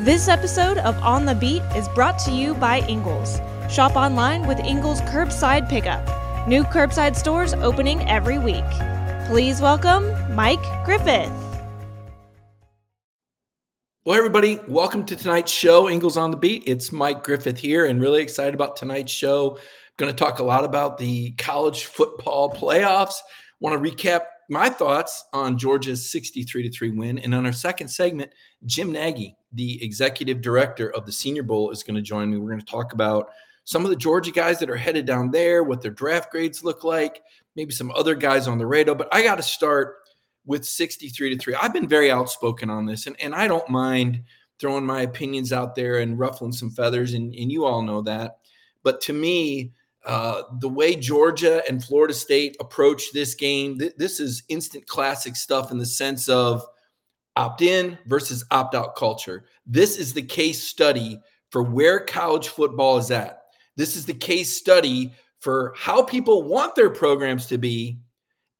This episode of On the Beat is brought to you by Ingles. Shop online with Ingles Curbside Pickup. New curbside stores opening every week. Please welcome Mike Griffith. Well, everybody, welcome to tonight's show, Ingles on the Beat. It's Mike Griffith here, and really excited about tonight's show. Going to talk a lot about the college football playoffs. Want to recap my thoughts on Georgia's 63 to 3 win. And on our second segment, Jim Nagy, the executive director of the Senior Bowl, is going to join me. We're going to talk about some of the Georgia guys that are headed down there, what their draft grades look like, maybe some other guys on the radar. But I got to start with 63 to 3. I've been very outspoken on this, and, and I don't mind throwing my opinions out there and ruffling some feathers, and, and you all know that. But to me, uh, the way Georgia and Florida State approach this game, th- this is instant classic stuff in the sense of opt in versus opt out culture. This is the case study for where college football is at. This is the case study for how people want their programs to be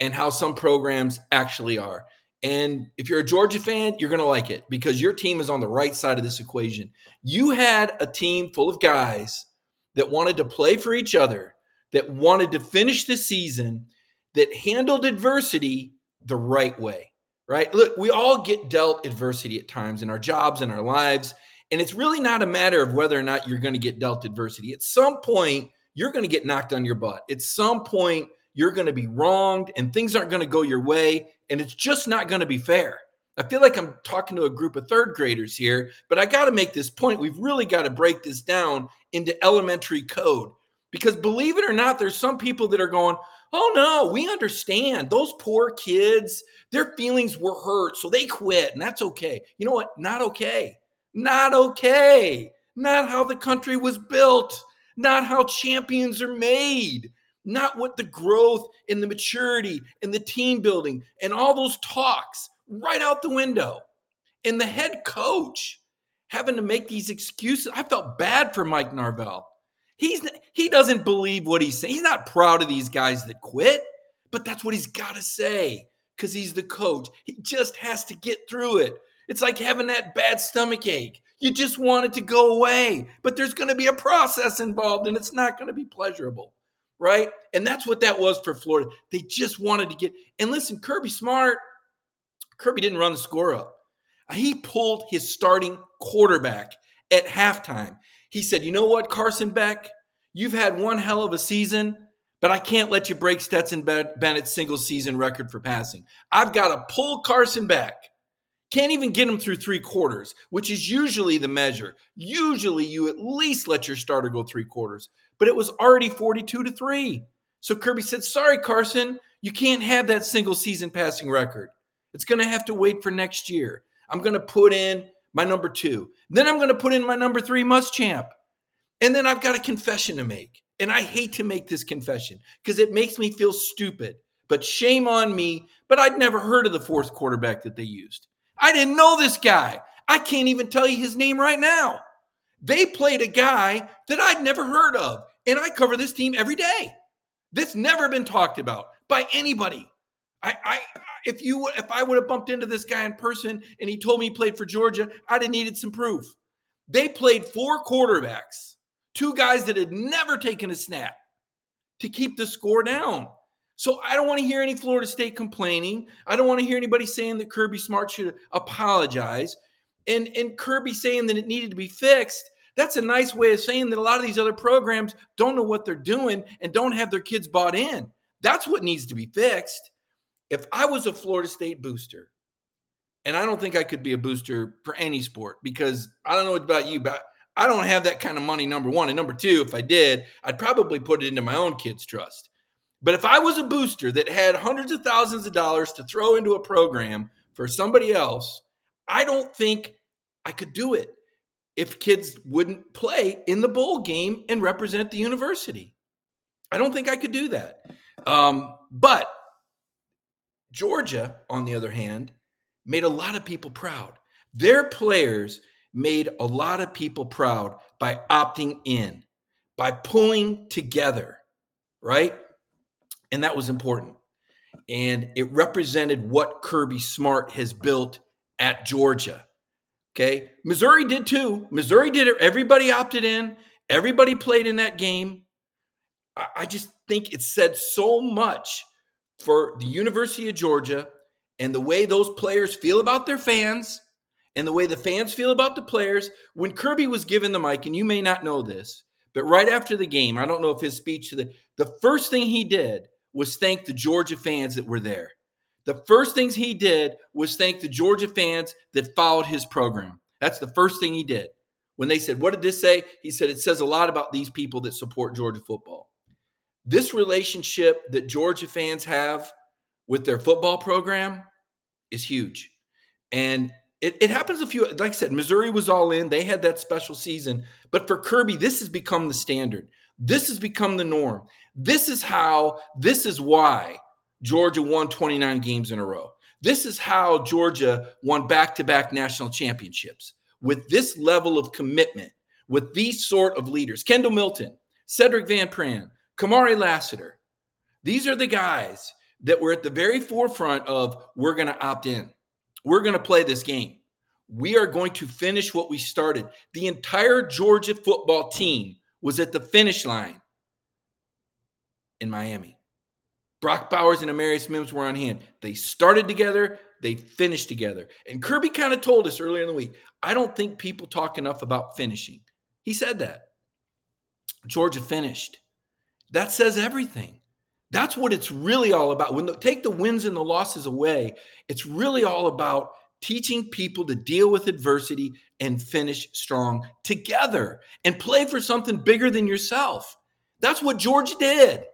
and how some programs actually are. And if you're a Georgia fan, you're going to like it because your team is on the right side of this equation. You had a team full of guys that wanted to play for each other, that wanted to finish the season, that handled adversity the right way, right? Look, we all get dealt adversity at times in our jobs and our lives. And it's really not a matter of whether or not you're going to get dealt adversity. At some point, you're going to get knocked on your butt. At some point, you're going to be wronged and things aren't going to go your way. And it's just not going to be fair. I feel like I'm talking to a group of third graders here, but I got to make this point. We've really got to break this down into elementary code because believe it or not, there's some people that are going, Oh no, we understand those poor kids, their feelings were hurt, so they quit, and that's okay. You know what? Not okay. Not okay. Not how the country was built, not how champions are made, not what the growth and the maturity and the team building and all those talks right out the window. And the head coach having to make these excuses. I felt bad for Mike Norvell. He's he doesn't believe what he's saying. He's not proud of these guys that quit, but that's what he's got to say because he's the coach. He just has to get through it. It's like having that bad stomach ache. You just want it to go away, but there's going to be a process involved and it's not going to be pleasurable. Right. And that's what that was for Florida. They just wanted to get, and listen, Kirby Smart, Kirby didn't run the score up. He pulled his starting quarterback at halftime. He said, You know what, Carson Beck? You've had one hell of a season, but I can't let you break Stetson Bennett's single season record for passing. I've got to pull Carson back. Can't even get him through three quarters, which is usually the measure. Usually you at least let your starter go three quarters, but it was already 42 to three. So Kirby said, Sorry, Carson, you can't have that single season passing record. It's going to have to wait for next year. I'm going to put in my number two. Then I'm going to put in my number three Muschamp. And then I've got a confession to make. And I hate to make this confession because it makes me feel stupid. But shame on me. But I'd never heard of the fourth quarterback that they used. I didn't know this guy. I can't even tell you his name right now. They played a guy that I'd never heard of. And I cover this team every day. This never been talked about by anybody. I, I if you if I would have bumped into this guy in person and he told me he played for Georgia, I'd have needed some proof. They played four quarterbacks, two guys that had never taken a snap to keep the score down. So I don't want to hear any Florida State complaining. I don't want to hear anybody saying that Kirby Smart should apologize. And and Kirby saying that it needed to be fixed. That's a nice way of saying that a lot of these other programs don't know what they're doing and don't have their kids bought in. That's what needs to be fixed if I was a Florida State booster, and I don't think I could be a booster for any sport because I don't know about you, but I don't have that kind of money, number one. And number two, if I did, I'd probably put it into my own kids' trust. But if I was a booster that had hundreds of thousands of dollars to throw into a program for somebody else, I don't think I could do it if kids wouldn't play in the bowl game and represent the university. I don't think I could do that. Um, but Georgia, on the other hand, made a lot of people proud. Their players made a lot of people proud by opting in, by pulling together, right? And that was important. And it represented what Kirby Smart has built at Georgia. Okay. Missouri did too. Missouri did it. Everybody opted in, everybody played in that game. I, just think it said so much for the University of Georgia and the way those players feel about their fans and the way the fans feel about the players. When Kirby was given the mic, and you may not know this, but right after the game, I don't know if his speech to the the first thing he did was thank the Georgia fans that were there. The first things he did was thank the Georgia fans that followed his program. That's the first thing he did. When they said, What did this say? He said, It says a lot about these people that support Georgia football. This relationship that Georgia fans have with their football program is huge. And it, it happens a few, like I said, Missouri was all in. They had that special season. But for Kirby, this has become the standard. This has become the norm. This is how, this is why Georgia won 29 games in a row. This is how Georgia won back to back national championships with this level of commitment, with these sort of leaders Kendall Milton, Sedrick Van Pran, Kamari Lassiter. These are the guys that were at the very forefront of we're going to opt in. We're going to play this game. We are going to finish what we started. The entire Georgia football team was at the finish line in Miami. Brock Bowers and Amarius Mims were on hand. They started together, they finished together. And Kirby kind of told us earlier in the week I don't think people talk enough about finishing. He said that. Georgia finished. That says everything. That's what it's really all about. When the, take the wins and the losses away, it's really all about teaching people to deal with adversity and finish strong together and play for something bigger than yourself. That's what George did.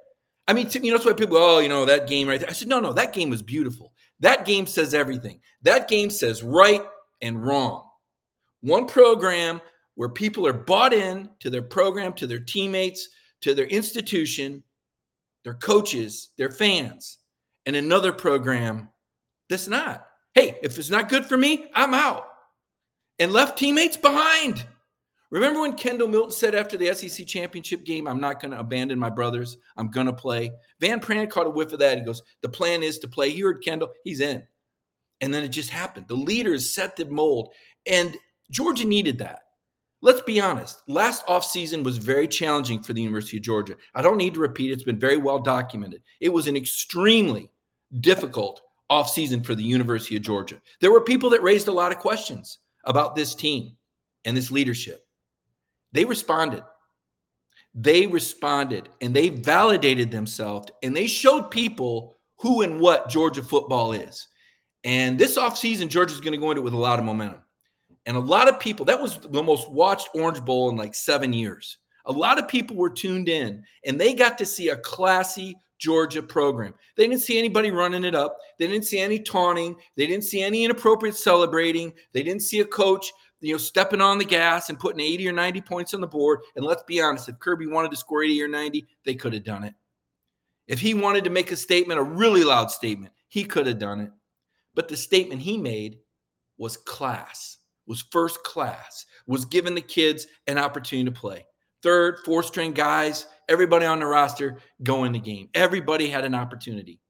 I mean, you know, that's why people, oh, you know, that game right there. I said, no, no, that game was beautiful. That game says everything. That game says right and wrong. One program where people are bought in to their program, to their teammates, to their institution, their coaches, their fans, and another program that's not. Hey, if it's not good for me, I'm out. And left teammates behind. Remember when Kendall Milton said after the SEC championship game, I'm not going to abandon my brothers. I'm going to play. Van Pran caught a whiff of that. He goes, The plan is to play. You heard Kendall, he's in. And then it just happened. The leaders set the mold. And Georgia needed that. Let's be honest. Last offseason was very challenging for the University of Georgia. I don't need to repeat it. It's been very well documented. It was an extremely difficult offseason for the University of Georgia. There were people that raised a lot of questions about this team and this leadership. They responded. They responded and they validated themselves and they showed people who and what Georgia football is. And this offseason, Georgia's going to go into it with a lot of momentum. And a lot of people, that was the most watched Orange Bowl in like seven years. A lot of people were tuned in and they got to see a classy Georgia program. They didn't see anybody running it up. They didn't see any taunting. They didn't see any inappropriate celebrating. They didn't see a coach, you know, stepping on the gas and putting 80 or 90 points on the board. And let's be honest, if Kirby wanted to score 80 or 90, they could have done it. If he wanted to make a statement, a really loud statement, he could have done it. But the statement he made was class was first class, was giving the kids an opportunity to play. Third, fourth string guys, everybody on the roster going the game. Everybody had an opportunity.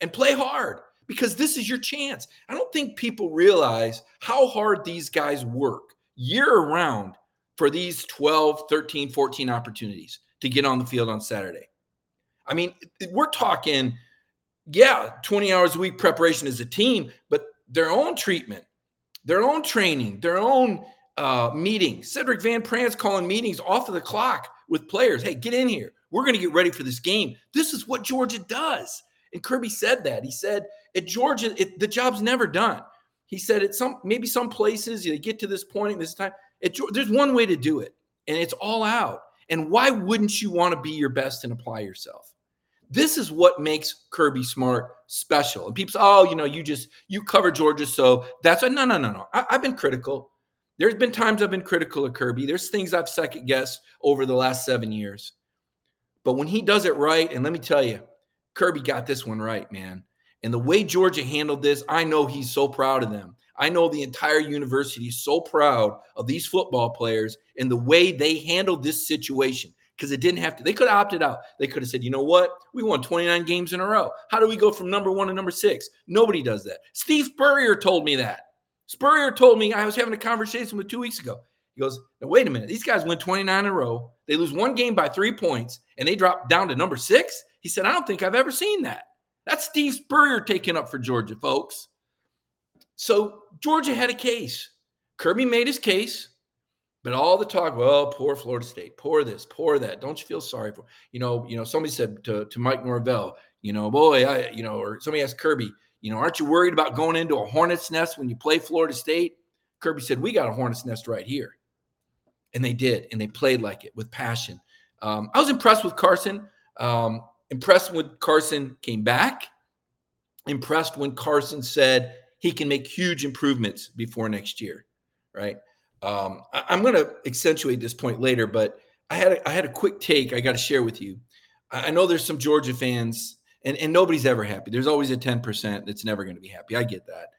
And play hard because this is your chance. I don't think people realize how hard these guys work year round for these 12, 13, 14 opportunities to get on the field on Saturday. I mean, we're talking, yeah, 20 hours a week preparation as a team, but their own treatment, their own training, their own uh, meetings. Sedrick Van Pran's calling meetings off of the clock with players. Hey, get in here. We're going to get ready for this game. This is what Georgia does. And Kirby said that. He said at Georgia, it, the job's never done. He said at some maybe some places you get to this point in this time. There's one way to do it, and it's all out. And why wouldn't you want to be your best and apply yourself? This is what makes Kirby Smart special. And people say, oh, you know, you just you cover Georgia, so that's a no, no, no, no. I, I've been critical. There's been times I've been critical of Kirby. There's things I've second guessed over the last seven years. But when he does it right, and let me tell you, Kirby got this one right, man. And the way Georgia handled this, I know he's so proud of them. I know the entire university is so proud of these football players and the way they handled this situation because it didn't have to. They could have opted out. They could have said, you know what? We won 29 games in a row. How do we go from number one to number six? Nobody does that. Steve Spurrier told me that. Spurrier told me I was having a conversation with two weeks ago. He goes, now, wait a minute. These guys win 29 in a row. They lose one game by three points and they drop down to number six. He said, I don't think I've ever seen that. That's Steve Spurrier taking up for Georgia, folks. So Georgia had a case. Kirby made his case, but all the talk, well, poor Florida State, poor this, poor that. Don't you feel sorry for? You know, you know. Somebody said to, to Mike Norvell, you know, boy, I, you know, or somebody asked Kirby, you know, aren't you worried about going into a hornet's nest when you play Florida State? Kirby said, we got a hornet's nest right here, and they did, and they played like it with passion. Um, I was impressed with Carson. Um, impressed when Carson came back. Impressed when Carson said he can make huge improvements before next year, right? Um, I, am going to accentuate this point later, but I had a, I had a quick take I got to share with you. I, I know there's some Georgia fans, and, and nobody's ever happy. There's always a 10% that's never going to be happy. I get that.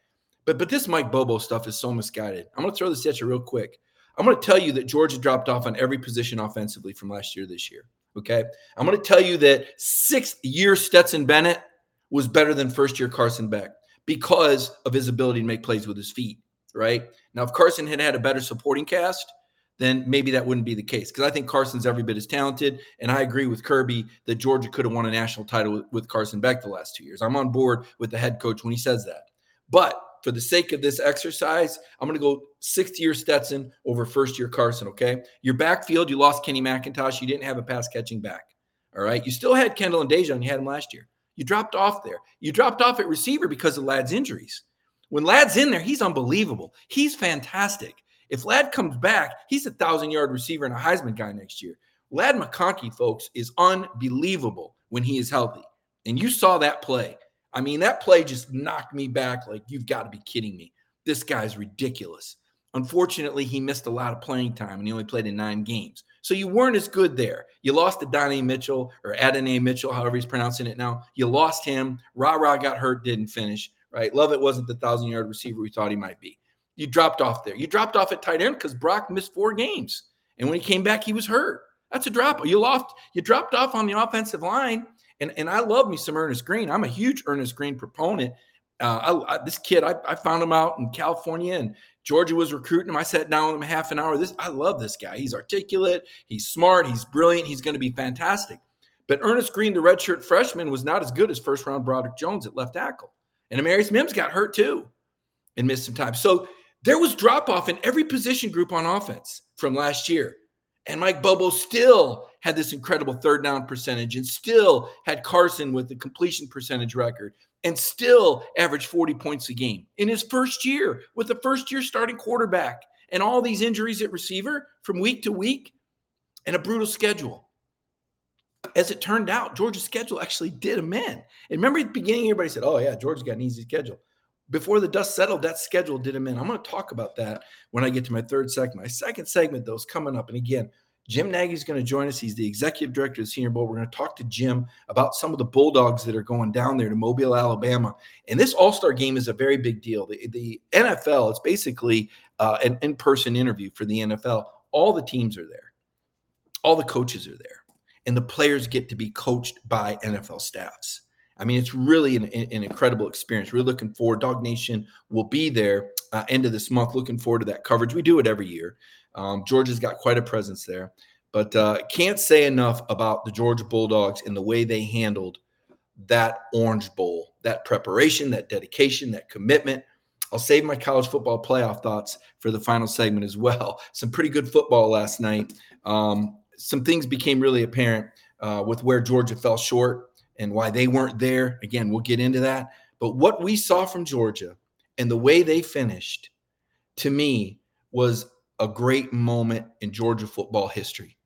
But but this Mike Bobo stuff is so misguided. I'm going to throw this at you real quick. I'm going to tell you that Georgia dropped off on every position offensively from last year to this year. Okay. I'm going to tell you that sixth year Stetson Bennett was better than first year Carson Beck because of his ability to make plays with his feet, right? Now, if Carson had had a better supporting cast, then maybe that wouldn't be the case because I think Carson's every bit as talented. And I agree with Kirby that Georgia could have won a national title with, with Carson Beck the last two years. I'm on board with the head coach when he says that. But for the sake of this exercise, I'm going to go sixth year Stetson over first year Carson. Okay. Your backfield, you lost Kenny McIntosh. You didn't have a pass catching back. All right. You still had Kendall and Daijun. You had him last year. You dropped off there. You dropped off at receiver because of Ladd's injuries. When Ladd's in there, he's unbelievable. He's fantastic. If Ladd comes back, he's a thousand yard receiver and a Heisman guy next year. Ladd McConkey, folks, is unbelievable when he is healthy. And you saw that play. I mean, that play just knocked me back like, you've got to be kidding me. This guy's ridiculous. Unfortunately, he missed a lot of playing time and he only played in nine games. So you weren't as good there. You lost to Donnie Mitchell or Adonai Mitchell, however he's pronouncing it now. You lost him. Ra Ra got hurt, didn't finish, right? Lovett wasn't the thousand yard receiver we thought he might be. You dropped off there. You dropped off at tight end because Brock missed four games. And when he came back, he was hurt. That's a drop. You lost, you dropped off on the offensive line. And, and I love me some Earnest Greene. I'm a huge Earnest Greene proponent. Uh, I, I, this kid, I, I, found him out in California, and Georgia was recruiting him. I sat down with him half an hour. This I love this guy. He's articulate, he's smart, he's brilliant, he's going to be fantastic. But Earnest Greene, the redshirt freshman, was not as good as first round Broderick Jones at left tackle. And Amarius Mims got hurt too and missed some time. So there was drop off in every position group on offense from last year. And Mike Bobo still had this incredible third down percentage and still had Carson with the completion percentage record and still averaged 40 points a game in his first year with the first year starting quarterback and all these injuries at receiver from week to week and a brutal schedule. As it turned out, Georgia's schedule actually did in. And remember at the beginning, everybody said, Oh, yeah, Georgia's got an easy schedule. Before the dust settled, that schedule did in. I'm going to talk about that when I get to my third segment. My second segment, though, is coming up. And again, Jim Nagy is going to join us. He's the executive director of the Senior Bowl. We're going to talk to Jim about some of the Bulldogs that are going down there to Mobile, Alabama. And this All Star game is a very big deal. The, the NFL is basically uh, an in person interview for the NFL. All the teams are there, all the coaches are there, and the players get to be coached by NFL staffs. I mean, it's really an, an incredible experience. We're looking forward. DawgNation will be there uh, end of this month. Looking forward to that coverage. We do it every year. Um, Georgia's got quite a presence there, but uh, can't say enough about the Georgia Bulldogs and the way they handled that Orange Bowl, that preparation, that dedication, that commitment. I'll save my college football playoff thoughts for the final segment as well. Some pretty good football last night. Um, some things became really apparent uh, with where Georgia fell short and why they weren't there. Again, we'll get into that. But what we saw from Georgia and the way they finished, to me, was a great moment in Georgia football history.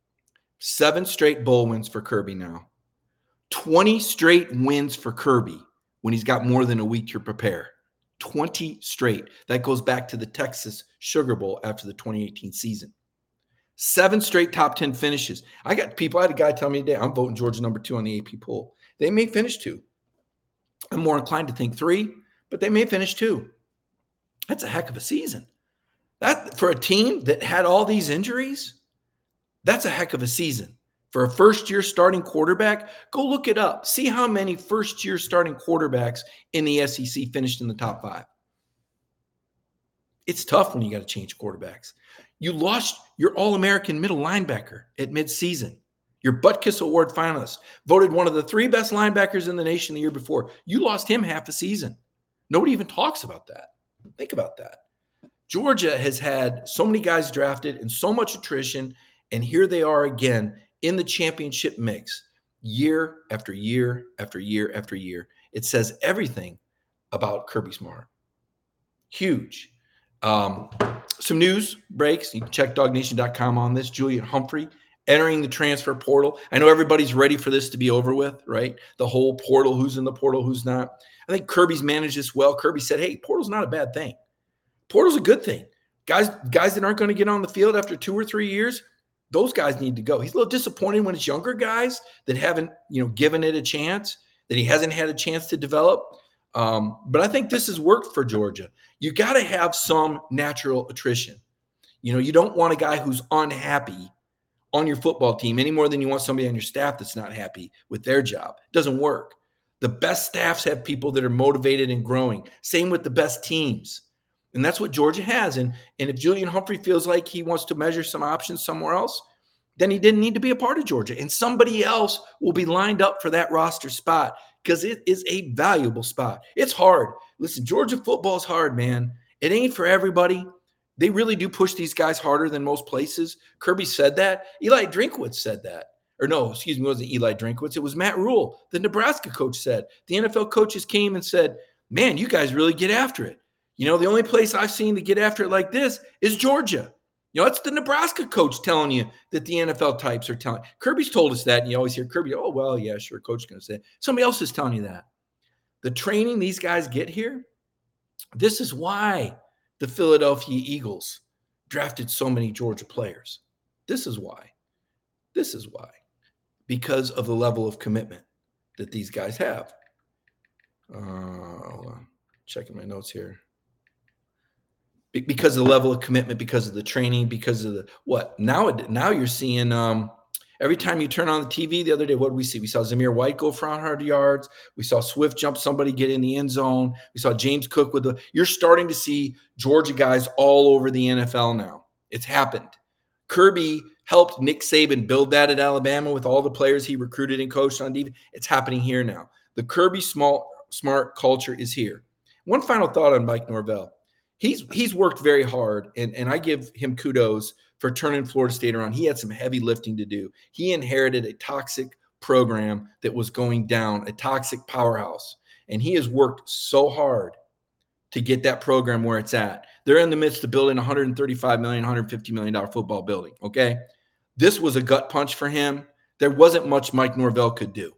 Seven straight bowl wins for Kirby now. 20 straight wins for Kirby when he's got more than a week to prepare. 20 straight. That goes back to the Texas Sugar Bowl after the 2018 season. Seven straight top 10 finishes. I got people, I had a guy tell me today, I'm voting Georgia number two on the AP poll. They may finish two. I'm more inclined to think three, but they may finish two. That's a heck of a season. That for a team that had all these injuries, that's a heck of a season. For a first year starting quarterback, go look it up. See how many first year starting quarterbacks in the SEC finished in the top five. It's tough when you got to change quarterbacks. You lost your All American middle linebacker at midseason. Your Butkus Award finalist, voted one of the three best linebackers in the nation the year before. You lost him half a season. Nobody even talks about that. Think about that. Georgia has had so many guys drafted and so much attrition, and here they are again in the championship mix year after year after year after year. It says everything about Kirby Smart. Huge. Um, some news breaks. You can check dawgnation.com on this. Julian Humphrey entering the transfer portal. I know everybody's ready for this to be over with, right? The whole portal, who's in the portal, who's not. I think Kirby's managed this well. Kirby said, "Hey, portal's not a bad thing. Portal's a good thing. Guys, guys that aren't going to get on the field after two or three years, those guys need to go. He's a little disappointed when it's younger guys that haven't, you know, given it a chance, that he hasn't had a chance to develop. Um, but I think this has worked for Georgia. You got to have some natural attrition. You know, you don't want a guy who's unhappy on your football team any more than you want somebody on your staff that's not happy with their job. It doesn't work. The best staffs have people that are motivated and growing. Same with the best teams. And that's what Georgia has. And, and if Julian Humphrey feels like he wants to measure some options somewhere else, then he didn't need to be a part of Georgia. And somebody else will be lined up for that roster spot because it is a valuable spot. It's hard. Listen, Georgia football is hard, man. It ain't for everybody. They really do push these guys harder than most places. Kirby said that. Eli Drinkwitz said that. Or no, excuse me, it wasn't Eli Drinkwitz. It was Matt Rhule, the Nebraska coach said. The NFL coaches came and said, man, you guys really get after it. You know, the only place I've seen to get after it like this is Georgia. You know, it's the Nebraska coach telling you that the NFL types are telling. Kirby's told us that, and you always hear Kirby, oh, well, yeah, sure, coach going to say. Somebody else is telling you that. The training these guys get here, this is why the Philadelphia Eagles drafted so many Georgia players. This is why. This is why. Because of the level of commitment that these guys have. Uh, checking my notes here because of the level of commitment, because of the training, because of the what now. Now you're seeing um, every time you turn on the TV. The other day, what did we see? We saw Zamir White go for 100 yards. We saw Swift jump somebody, get in the end zone. We saw James Cook with the. You're starting to see Georgia guys all over the NFL now. It's happened. Kirby helped Nick Saban build that at Alabama with all the players he recruited and coached on defense. It's happening here now. The Kirby small smart culture is here. One final thought on Mike Norvell he's he's worked very hard, and and I give him kudos for turning Florida State around. He had some heavy lifting to do. He inherited a toxic program that was going down, a toxic powerhouse, and he has worked so hard to get that program where it's at. They're in the midst of building 135 million, 150 million dollar football building. Okay, this was a gut punch for him. There wasn't much Mike Norvell could do,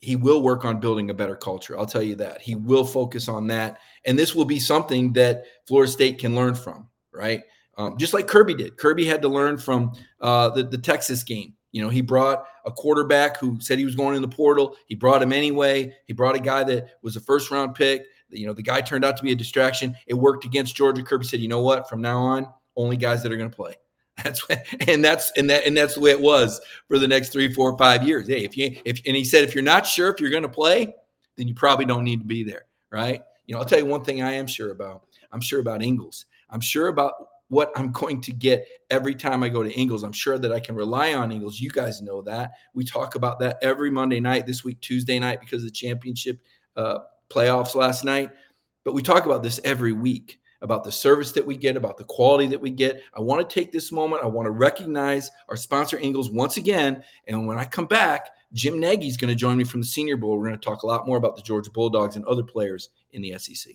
he will work on building a better culture. I'll tell you that. He will focus on that. And this will be something that Florida State can learn from, right? Um, just like Kirby did. Kirby had to learn from uh, the, the Texas game. You know, he brought a quarterback who said he was going in the portal. He brought him anyway. He brought a guy that was a first round pick. You know, the guy turned out to be a distraction. It worked against Georgia. Kirby said, you know what? From now on, only guys that are going to play. That's and that's and that and that's the way it was for the next three, four, five years. Hey, if you if and he said if you're not sure if you're going to play, then you probably don't need to be there, right? You know, I'll tell you one thing I am sure about. I'm sure about Ingles. I'm sure about what I'm going to get every time I go to Ingles. I'm sure that I can rely on Ingles. You guys know that. We talk about that every Monday night. This week, Tuesday night, because of the championship uh, playoffs last night. But we talk about this every week about the service that we get, about the quality that we get. I want to take this moment. I want to recognize our sponsor, Ingles, once again. And when I come back, Jim Nagy is going to join me from the Senior Bowl. We're going to talk a lot more about the Georgia Bulldogs and other players in the SEC.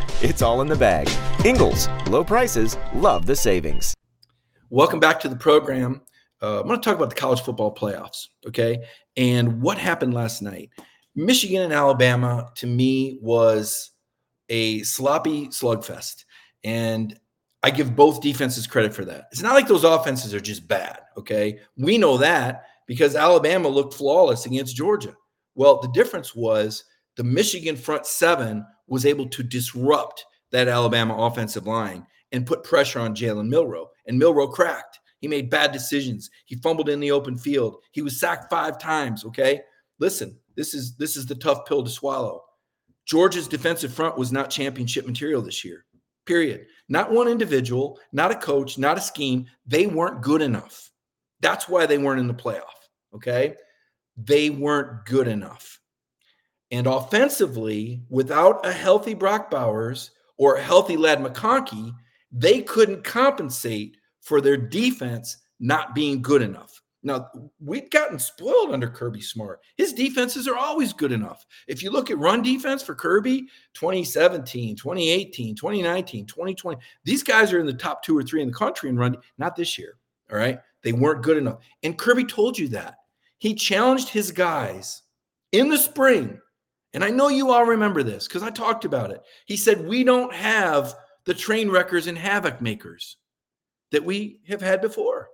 It's all in the bag. Ingles, low prices, love the savings. Welcome back to the program. Uh, I'm going to talk about the college football playoffs, okay? And what happened last night. Michigan and Alabama, to me, was a sloppy slugfest. And I give both defenses credit for that. It's not like those offenses are just bad. Okay. We know that because Alabama looked flawless against Georgia. Well, the difference was the Michigan front seven was able to disrupt that Alabama offensive line and put pressure on Jalen Milroe. And Milroe cracked. He made bad decisions. He fumbled in the open field. He was sacked five times. Okay. Listen, this is this is the tough pill to swallow. Georgia's defensive front was not championship material this year. Period. Not one individual, not a coach, not a scheme. They weren't good enough. That's why they weren't in the playoff. Okay. They weren't good enough. And offensively, without a healthy Brock Bowers or a healthy Ladd McConkey, they couldn't compensate for their defense not being good enough. Now, we've gotten spoiled under Kirby Smart. His defenses are always good enough. If you look at run defense for Kirby, 2017, 2018, 2019, 2020, these guys are in the top two or three in the country in run, not this year. All right. They weren't good enough. And Kirby told you that. He challenged his guys in the spring. And I know you all remember this because I talked about it. He said, We don't have the train wreckers and havoc makers that we have had before.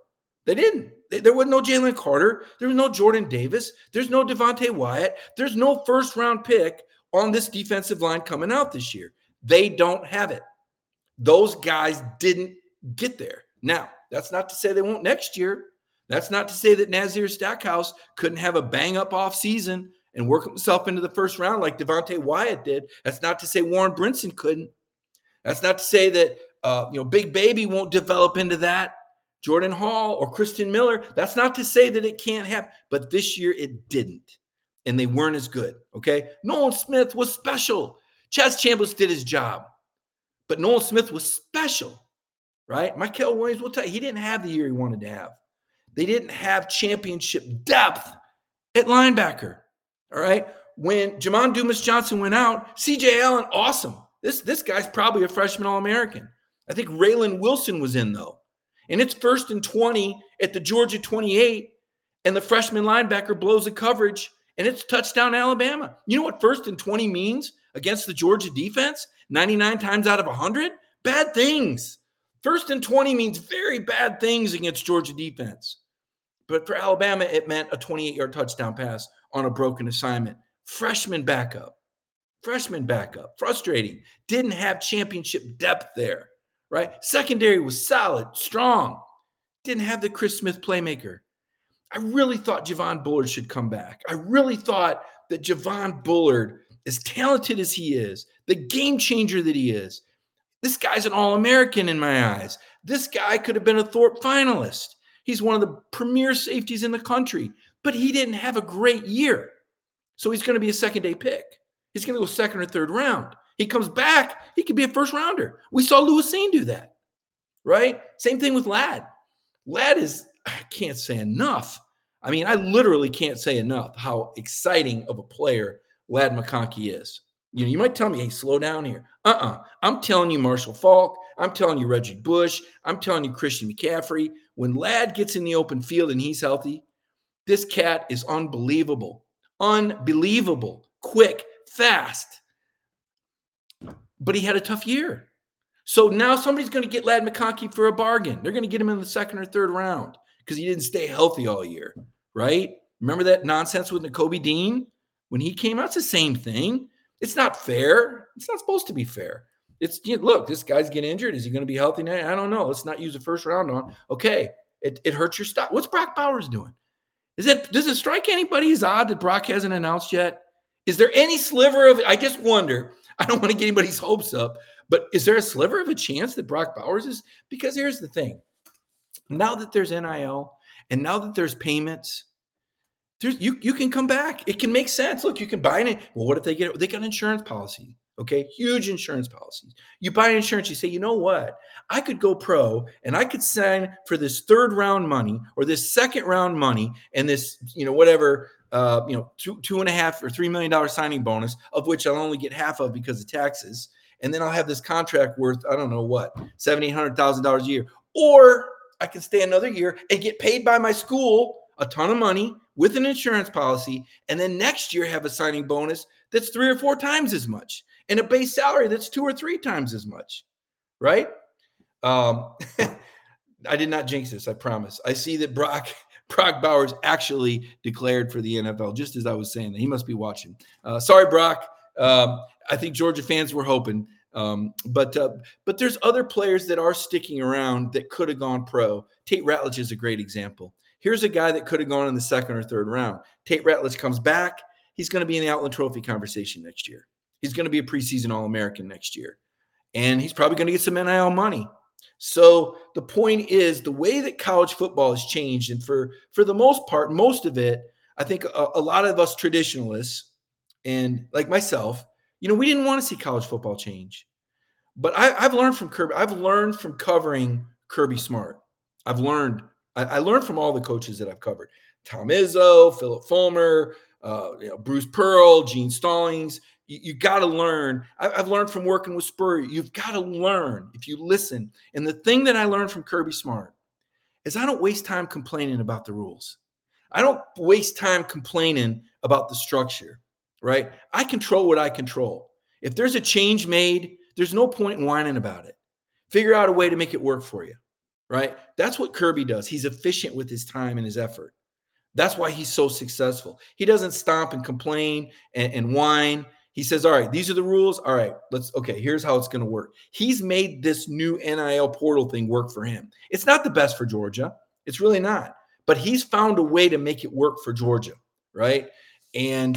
They didn't. There was no Jalen Carter. There was no Jordan Davis. There's no Devonte Wyatt. There's no first round pick on this defensive line coming out this year. They don't have it. Those guys didn't get there. Now, that's not to say they won't next year. That's not to say that Nazir Stackhouse couldn't have a bang up off season and work himself into the first round like Devonte Wyatt did. That's not to say Warren Brinson couldn't. That's not to say that uh, you know Big Baby won't develop into that. Jordan Hall or Christen Miller. That's not to say that it can't happen, but this year it didn't. And they weren't as good. Okay. Nolan Smith was special. Chaz Chambliss did his job, but Nolan Smith was special, right? Mykel Williams will tell you, he didn't have the year he wanted to have. They didn't have championship depth at linebacker. All right. When Jamon Dumas Johnson went out, CJ Allen, awesome. This, this guy's probably a freshman All American. I think Raylen Wilson was in, though and it's first and 20 at the Georgia 28, and the freshman linebacker blows a coverage, and it's touchdown Alabama. You know what first and 20 means against the Georgia defense? 99 times out of 100? Bad things. First and 20 means very bad things against Georgia defense. But for Alabama, it meant a 28 yard touchdown pass on a broken assignment. Freshman backup. Freshman backup. Frustrating. Didn't have championship depth there right? Secondary was solid, strong. Didn't have the Chris Smith playmaker. I really thought Javon Bullard should come back. I really thought that Javon Bullard, as talented as he is, the game changer that he is, this guy's an All American in my eyes. This guy could have been a Thorpe finalist. He's one of the premier safeties in the country, but he didn't have a great year. So he's going to be a second day pick. He's going to go second or third round. He comes back, he could be a first rounder. We saw Lewis Cine do that, right? Same thing with Ladd. Ladd is, I can't say enough. I mean, I literally can't say enough how exciting of a player Ladd McConkey is. You know, you might tell me, hey, slow down here. Uh-uh. I'm telling you, Marshall Faulk. I'm telling you, Reggie Bush. I'm telling you, Christian McCaffrey. When Ladd gets in the open field and he's healthy, this cat is unbelievable. Unbelievable. Quick, fast but he had a tough year. So now somebody's going to get Ladd McConkey for a bargain. They're going to get him in the second or third round because he didn't stay healthy all year, right? Remember that nonsense with Nakobe Dean when he came out? It's the same thing. It's not fair. It's not supposed to be fair. It's you know, look, this guy's getting injured. Is he going to be healthy now? I don't know. Let's not use the first round on. Okay, it, it hurts your stock. What's Brock Bowers doing? Is it does it strike anybody as odd that Brock hasn't announced yet? Is there any sliver of I just wonder I don't want to get anybody's hopes up, but is there a sliver of a chance that Brock Bowers is? Because here's the thing now that there's NIL and now that there's payments, there's you you can come back. It can make sense. Look, you can buy it. Well, what if they get it? They got an insurance policy. Okay, huge insurance policies. You buy insurance, you say, you know what? I could go pro and I could sign for this third round money or this second round money and this, you know, whatever uh, you know, two two and a half or three million dollar signing bonus, of which I'll only get half of because of taxes, and then I'll have this contract worth I don't know what seventy hundred thousand dollars a year, or I can stay another year and get paid by my school a ton of money with an insurance policy, and then next year have a signing bonus that's three or four times as much, and a base salary that's two or three times as much, right? Um, I did not jinx this. I promise. I see that Brock Brock Bowers actually declared for the NFL, just as I was saying that. He must be watching. Uh, sorry, Brock. Um, I think Georgia fans were hoping, um, but uh, but there's other players that are sticking around that could have gone pro. Tate Ratledge is a great example. Here's a guy that could have gone in the second or third round. Tate Ratledge comes back. He's going to be in the Outland Trophy conversation next year. He's going to be a preseason All American next year, and he's probably going to get some NIL money. So the point is the way that college football has changed, and for for the most part, most of it, I think a, a lot of us traditionalists and like myself, you know, we didn't want to see college football change. But I, have learned from Kirby. I've learned from covering Kirby Smart. I've learned. I, I, learned from all the coaches that I've covered: Tom Izzo, Philip Fulmer, uh, you know, Bruce Pearl, Gene Stallings you, you got to learn. I, have learned from working with Spurrier. You've got to learn if you listen. And the thing that I learned from Kirby Smart is I don't waste time complaining about the rules. I don't waste time complaining about the structure, right? I control what I control. If there's a change made, there's no point in whining about it. Figure out a way to make it work for you, right? That's what Kirby does. He's efficient with his time and his effort. That's why he's so successful. He doesn't stomp and complain and, and whine. He says, All right, these are the rules. All right, let's, okay, here's how it's going to work. He's made this new NIL portal thing work for him. It's not the best for Georgia. It's really not. But he's found a way to make it work for Georgia, right? And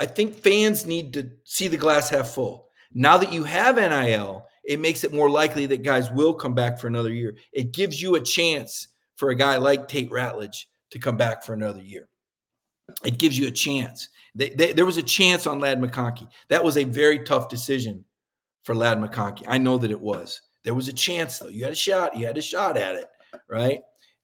I think fans need to see the glass half full. Now that you have NIL, it makes it more likely that guys will come back for another year. It gives you a chance for a guy like Tate Ratledge to come back for another year. It gives you a chance. They, they, there was a chance on Ladd McConkey. That was a very tough decision for Ladd McConkey. I know that it was. There was a chance, though. You had a shot. You had a shot at it, right?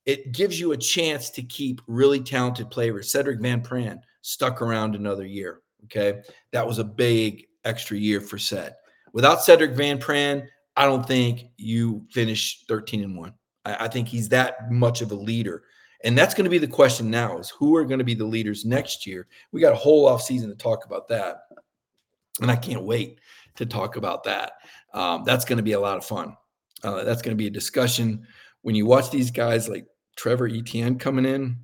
It gives you a chance to keep really talented players. Sedrick Van Pran stuck around another year. Okay. That was a big extra year for Sed. Without Sedrick Van Pran, I don't think you finish 13 and 1. I, I think he's that much of a leader and that's going to be the question now is who are going to be the leaders next year? We got a whole off season to talk about that. And I can't wait to talk about that. Um, that's going to be a lot of fun. Uh, that's going to be a discussion. When you watch these guys like Trevor Etienne coming in,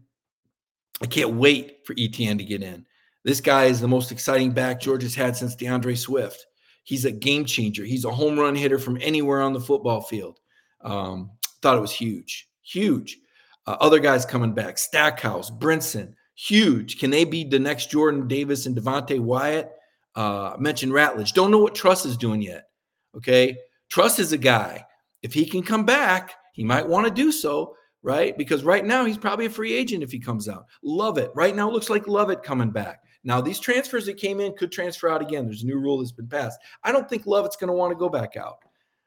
I can't wait for Etienne to get in. This guy is the most exciting back Georgia's had since D'Andre Swift. He's a game changer. He's a home run hitter from anywhere on the football field. Um, thought it was huge, huge. Uh, other guys coming back, Stackhouse, Brinson, huge. Can they be the next Jordan Davis and Devonte Wyatt? Uh, mentioned Ratledge. Don't know what Truss is doing yet. Okay. Truss is a guy. If he can come back, he might want to do so, right? Because right now he's probably a free agent if he comes out. Love it. Right now it looks like Lovett coming back. Now, these transfers that came in could transfer out again. There's a new rule that's been passed. I don't think Lovett's going to want to go back out.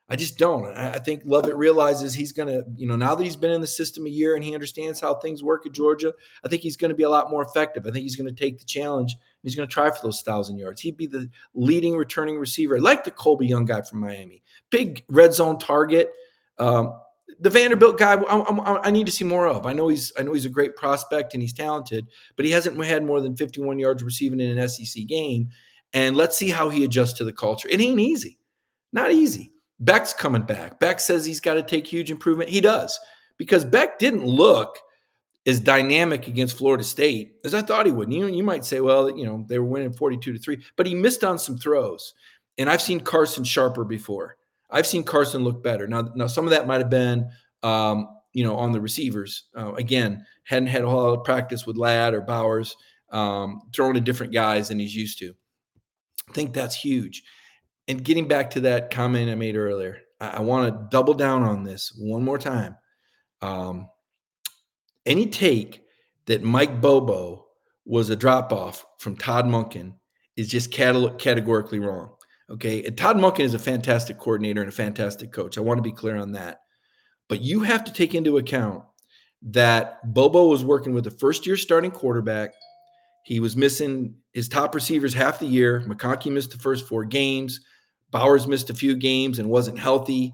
I just don't. I think Lovett realizes he's going to, you know, now that he's been in the system a year and he understands how things work at Georgia, I think he's going to be a lot more effective. I think he's going to take the challenge. He's going to try for those thousand yards. He'd be the leading returning receiver, like the Colbie Young guy from Miami, big red zone target. Um, the Vanderbilt guy, I, I, I, need to see more of. I know he's, I know he's a great prospect and he's talented, but he hasn't had more than 51 yards receiving in an SEC game. And let's see how he adjusts to the culture. It ain't easy, not easy. Beck's coming back. Beck says he's got to take huge improvement. He does because Beck didn't look as dynamic against Florida State as I thought he would. You, you might say, well, you know, they were winning 42 to 3, but he missed on some throws. And I've seen Carson sharper before. I've seen Carson look better. Now, now some of that might have been, um, you know, on the receivers. Uh, again, hadn't had a whole lot of practice with Ladd or Bowers, um, throwing to different guys than he's used to. I think that's huge and getting back to that comment I made earlier, I, I want to double down on this one more time. Um, any take that Mike Bobo was a drop off from Todd Monken is just categorically wrong. Okay. And Todd Monken is a fantastic coordinator and a fantastic coach. I want to be clear on that. But you have to take into account that Bobo was working with a first year starting quarterback. He was missing his top receivers half the year. McConkey missed the first four games. Bowers missed a few games and wasn't healthy.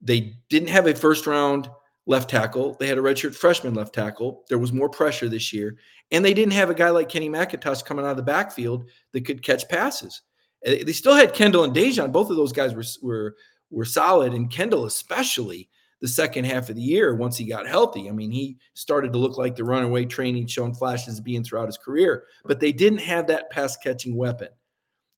They didn't have a first round left tackle. They had a redshirt freshman left tackle. There was more pressure this year. And they didn't have a guy like Kenny McIntosh coming out of the backfield that could catch passes. Eh, they still had Kendall and Daijun. Both of those guys were, were, were solid, and Kendall especially the second half of the year once he got healthy. I mean, he started to look like the runaway train he'd shown flashes being throughout his career, but they didn't have that pass catching weapon.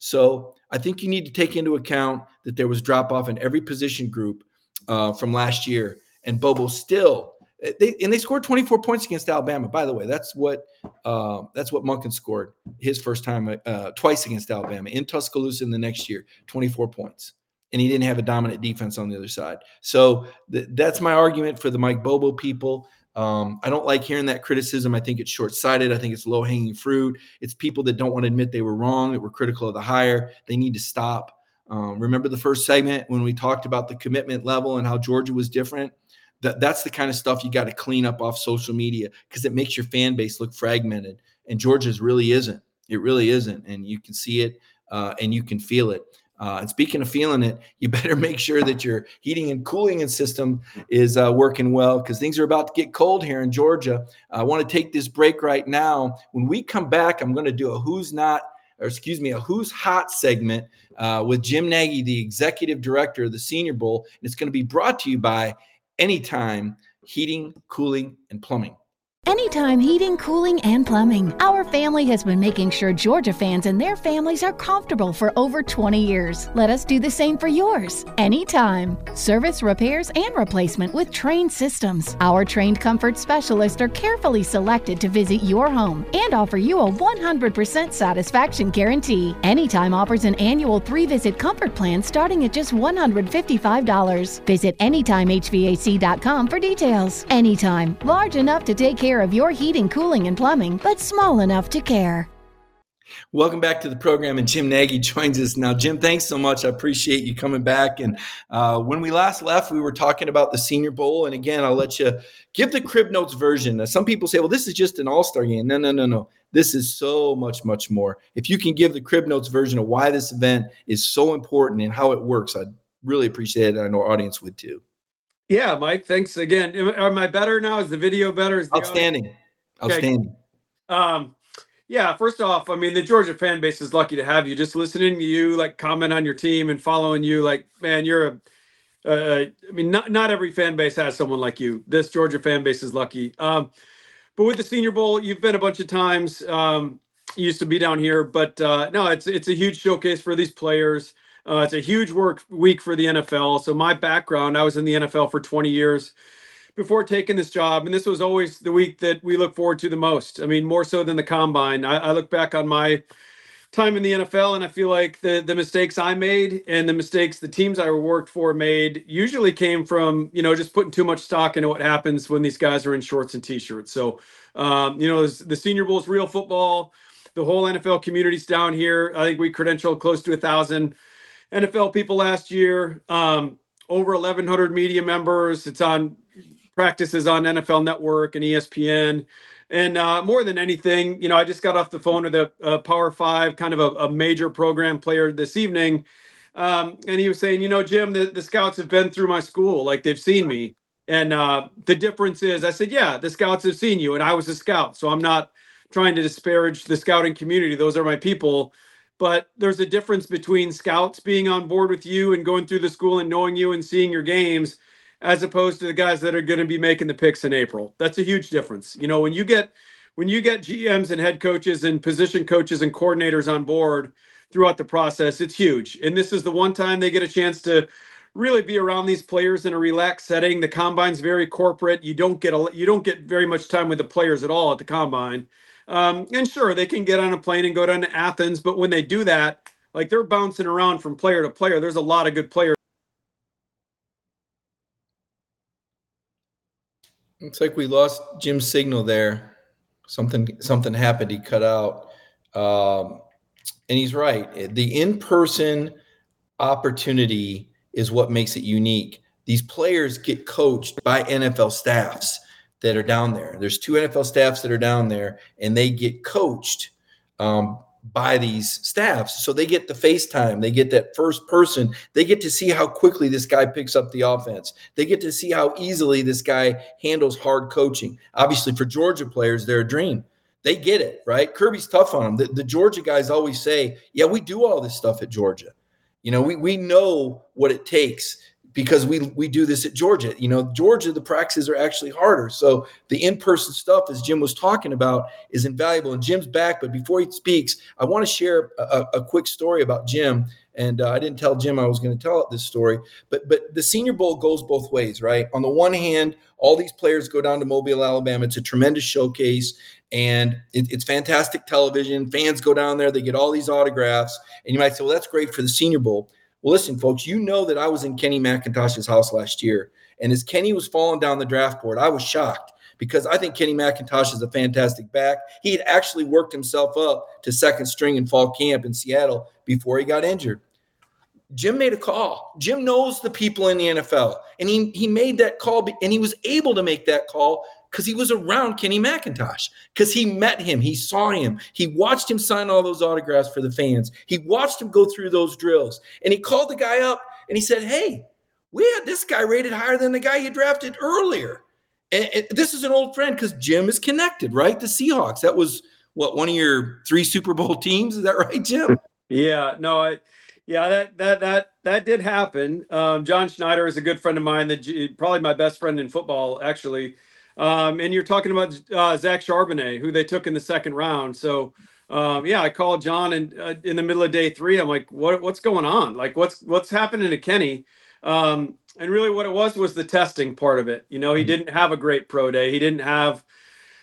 So I think you need to take into account that there was drop off in every position group uh, from last year, and Bobo still they and they scored 24 points against Alabama. By the way, that's what uh, that's what Monken scored his first time uh, twice against Alabama in Tuscaloosa in the next year, 24 points and he didn't have a dominant defense on the other side. So th- that's my argument for the Mike Bobo people. Um, I don't like hearing that criticism. I think it's short sighted. I think it's low hanging fruit. It's people that don't want to admit they were wrong, that were critical of the hire. They need to stop. Um, remember the first segment when we talked about the commitment level and how Georgia was different? That, that's the kind of stuff you got to clean up off social media because it makes your fan base look fragmented. And Georgia's really isn't. It really isn't. And you can see it uh, and you can feel it. Uh, and speaking of feeling it, you better make sure that your heating and cooling system is uh, working well because things are about to get cold here in Georgia. I want to take this break right now. When we come back, I'm going to do a who's not, or excuse me, a who's hot segment uh, with Jim Nagy, the executive director of the Senior Bowl. And it's going to be brought to you by Anytime Heating, Cooling, and Plumbing. Anytime Heating, Cooling, and Plumbing. Our family has been making sure Georgia fans and their families are comfortable for over 20 years. Let us do the same for yours. Anytime. Service, repairs, and replacement with trained systems. Our trained comfort specialists are carefully selected to visit your home and offer you a 100% satisfaction guarantee. Anytime offers an annual three visit comfort plan starting at just $155. Visit AnytimeHVAC.com for details. Anytime. Large enough to take care care of your heating, cooling, and plumbing, but small enough to care. Welcome back to the program, and Jim Nagy joins us now. Jim, thanks so much. I appreciate you coming back. And uh, when we last left, we were talking about the Senior Bowl. And again, I'll let you give the crib notes version. Now, some people say, "Well, this is just an All Star game." No, no, no, no. This is so much, much more. If you can give the crib notes version of why this event is so important and how it works, I'd really appreciate it. I know our audience would too. Yeah, Mike. Thanks again. Am, I better now? Is the video better? Is Outstanding. Audio? Outstanding. Okay. Um, yeah. First off, I mean, the Georgia fan base is lucky to have you. Just listening to you, like comment on your team and following you, like man, you're a. Uh, I mean, not not every fan base has someone like you. This Georgia fan base is lucky. Um, but with the Senior Bowl, you've been a bunch of times. Um, you used to be down here, but uh, no, it's it's a huge showcase for these players. Uh, it's a huge work week for the NFL. So my background, I was in the NFL for 20 years before taking this job, and this was always the week that we look forward to the most. I mean, more so than the combine. I, I look back on my time in the NFL, and I feel like the the mistakes I made and the mistakes the teams I worked for made usually came from you know just putting too much stock into what happens when these guys are in shorts and t-shirts. So um, you know the Senior Bowl is real football. The whole NFL community's down here. I think we credentialed close to a thousand NFL people last year. Um, over 1,100 media members. It's on practices on NFL Network and ESPN. And uh, more than anything, you know, I just got off the phone with a, a Power Five, kind of a, a, major program player this evening. Um, and he was saying, you know, Jim, the, the scouts have been through my school, like they've seen me. And uh, the difference is, I said, yeah, the scouts have seen you, and I was a scout. So I'm not trying to disparage the scouting community. Those are my people but there's a difference between scouts being on board with you and going through the school and knowing you and seeing your games as opposed to the guys that are going to be making the picks in April. That's a huge difference. You know, when you get when you get GMs and head coaches and position coaches and coordinators on board throughout the process, it's huge. And this is the one time they get a chance to really be around these players in a relaxed setting. The combine's very corporate. You don't get a you don't get very much time with the players at all at the combine. Um, and sure, they can get on a plane and go down to Athens, but when they do that, like they're bouncing around from player to player. There's a lot of good players. Looks like we lost Jim's signal there. Something something happened. He cut out. Um, and he's right. The in-person opportunity is what makes it unique. These players get coached by NFL staffs that are down there. There's two NFL staffs that are down there, and they get coached um, by these staffs. So they get the FaceTime, they get that first person, they get to see how quickly this guy picks up the offense. They get to see how easily this guy handles hard coaching. Obviously, for Georgia players, they're a dream. They get it, right? Kirby's tough on them. The, the Georgia guys always say, Yeah, we do all this stuff at Georgia. You know, we we know what it takes because we we do this at Georgia. You know, Georgia the practices are actually harder. So the in-person stuff, as Jim was talking about, is invaluable. And Jim's back, but before he speaks, I want to share a, a quick story about Jim. And uh, I didn't tell Jim I was going to tell this story, but but the Senior Bowl goes both ways, right? On the one hand, all these players go down to Mobile, Alabama. It's a tremendous showcase, and it, it's fantastic television. Fans go down there, they get all these autographs, and you might say, well, that's great for the Senior Bowl. Well, listen, folks, you know that I was in Kenny McIntosh's house last year. And as Kenny was falling down the draft board, I was shocked because I think Kenny McIntosh is a fantastic back. He had actually worked himself up to second string in fall camp in Seattle before he got injured. Jim made a call. Jim knows the people in the NFL, and he, he made that call, and he was able to make that call because he was around Kenny McIntosh, because he met him, he saw him, he watched him sign all those autographs for the fans, he watched him go through those drills, and he called the guy up and he said, Hey, we had this guy rated higher than the guy you drafted earlier. And, and this is an old friend because Jim is connected, right? The Seahawks. That was what one of your three Super Bowl teams. Is that right, Jim? Yeah, no, I, yeah, that that that that did happen. Um, John Schneider is a good friend of mine. That probably my best friend in football, actually. Um, and you're talking about uh, Zach Charbonnet, who they took in the second round. So, um, yeah, I called John and uh, in the middle of day three. I'm like, what what's going on? Like, what's what's happening to Kenny? Um, and really, what it was was the testing part of it. You know, he mm-hmm. didn't have a great pro day. He didn't have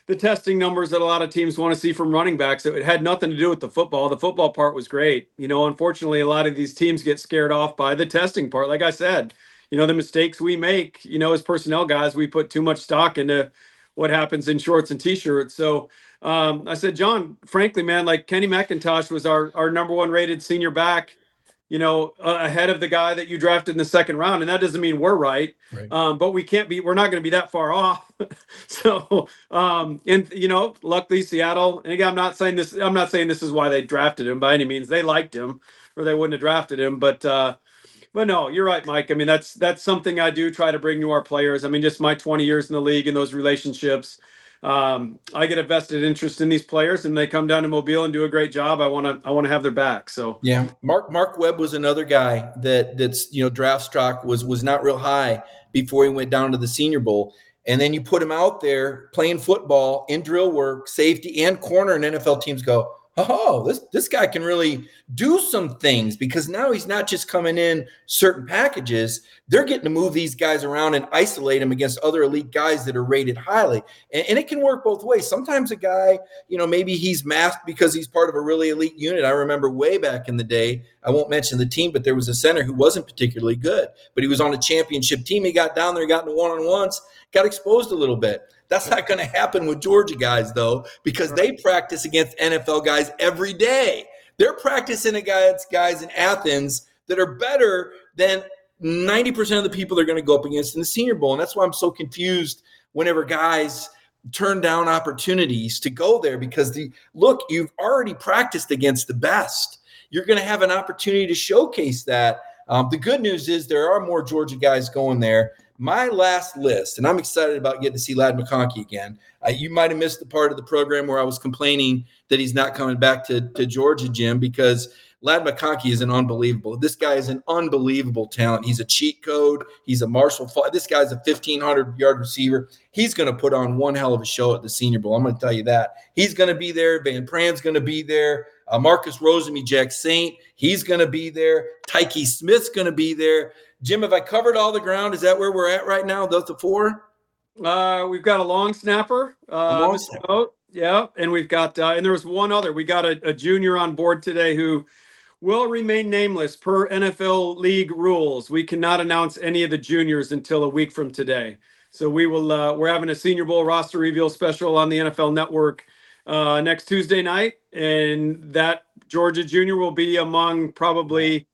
the testing numbers that a lot of teams want to see from running backs. It had nothing to do with the football. The football part was great. You know, unfortunately, a lot of these teams get scared off by the testing part. Like I said, you know the mistakes we make you know as personnel guys we put too much stock into what happens in shorts and t-shirts. So um, i said john frankly man like kenny mcintosh was our our number one rated senior back you know uh, ahead of the guy that you drafted in the second round. And that doesn't mean we're right, right. Um, but we can't be we're not going to be that far off. So um and you know luckily seattle and again i'm not saying this i'm not saying this is why they drafted him by any means. They liked him or they wouldn't have drafted him but uh but no, you're right, Mike. I mean, that's that's something I do try to bring to our players. I mean, just my 20 years in the league and those relationships. Um, I get a vested interest in these players, and they come down to Mobile and do a great job. I want to I want to have their back. So yeah, Mark Mark Webb was another guy that that's you know draft stock was was not real high before he went down to the Senior Bowl. And then you put him out there playing football in drill work, safety and corner, and NFL teams go, oh, this this guy can really do some things because now he's not just coming in certain packages. They're getting to move these guys around and isolate them against other elite guys that are rated highly. And, and, it can work both ways. Sometimes a guy, you know, maybe he's masked because he's part of a really elite unit. I remember way back in the day, I won't mention the team, but there was a center who wasn't particularly good, but he was on a championship team. He got down there, got into one on ones, got exposed a little bit. That's not going to happen with Georgia guys, though, because they practice against NFL guys every day. They're practicing against guys in Athens that are better than 90% of the people they're going to go up against in the Senior Bowl. And that's why I'm so confused whenever guys turn down opportunities to go there because the look, you've already practiced against the best. You're going to have an opportunity to showcase that. Um, the good news is there are more Georgia guys going there my last list, and I'm excited about getting to see Ladd McConkey again. Uh, you might have missed the part of the program where I was complaining that he's not coming back to, to Georgia, Jim, because Ladd McConkey is an unbelievable. This guy is an unbelievable talent. He's a cheat code. He's a Marshall. This guy's a 1,500 yard receiver. He's going to put on one hell of a show at the Senior Bowl. I'm going to tell you that. He's going to be there. Van Pran's going to be there. Uh, Marcus Rosemy-Jacksaint, he's going to be there. Tyke Smith's going to be there. Jim, have I covered all the ground? Is that where we're at right now? Those the four? Uh, we've got a long snapper. Uh, long snapper. yeah, and we've got uh, and there was one other. We got a, a, junior on board today who will remain nameless per NFL league rules. We cannot announce any of the juniors until a week from today. So we will. Uh, we're having a Senior Bowl roster reveal special on the NFL Network uh, next Tuesday night, and that Georgia junior will be among probably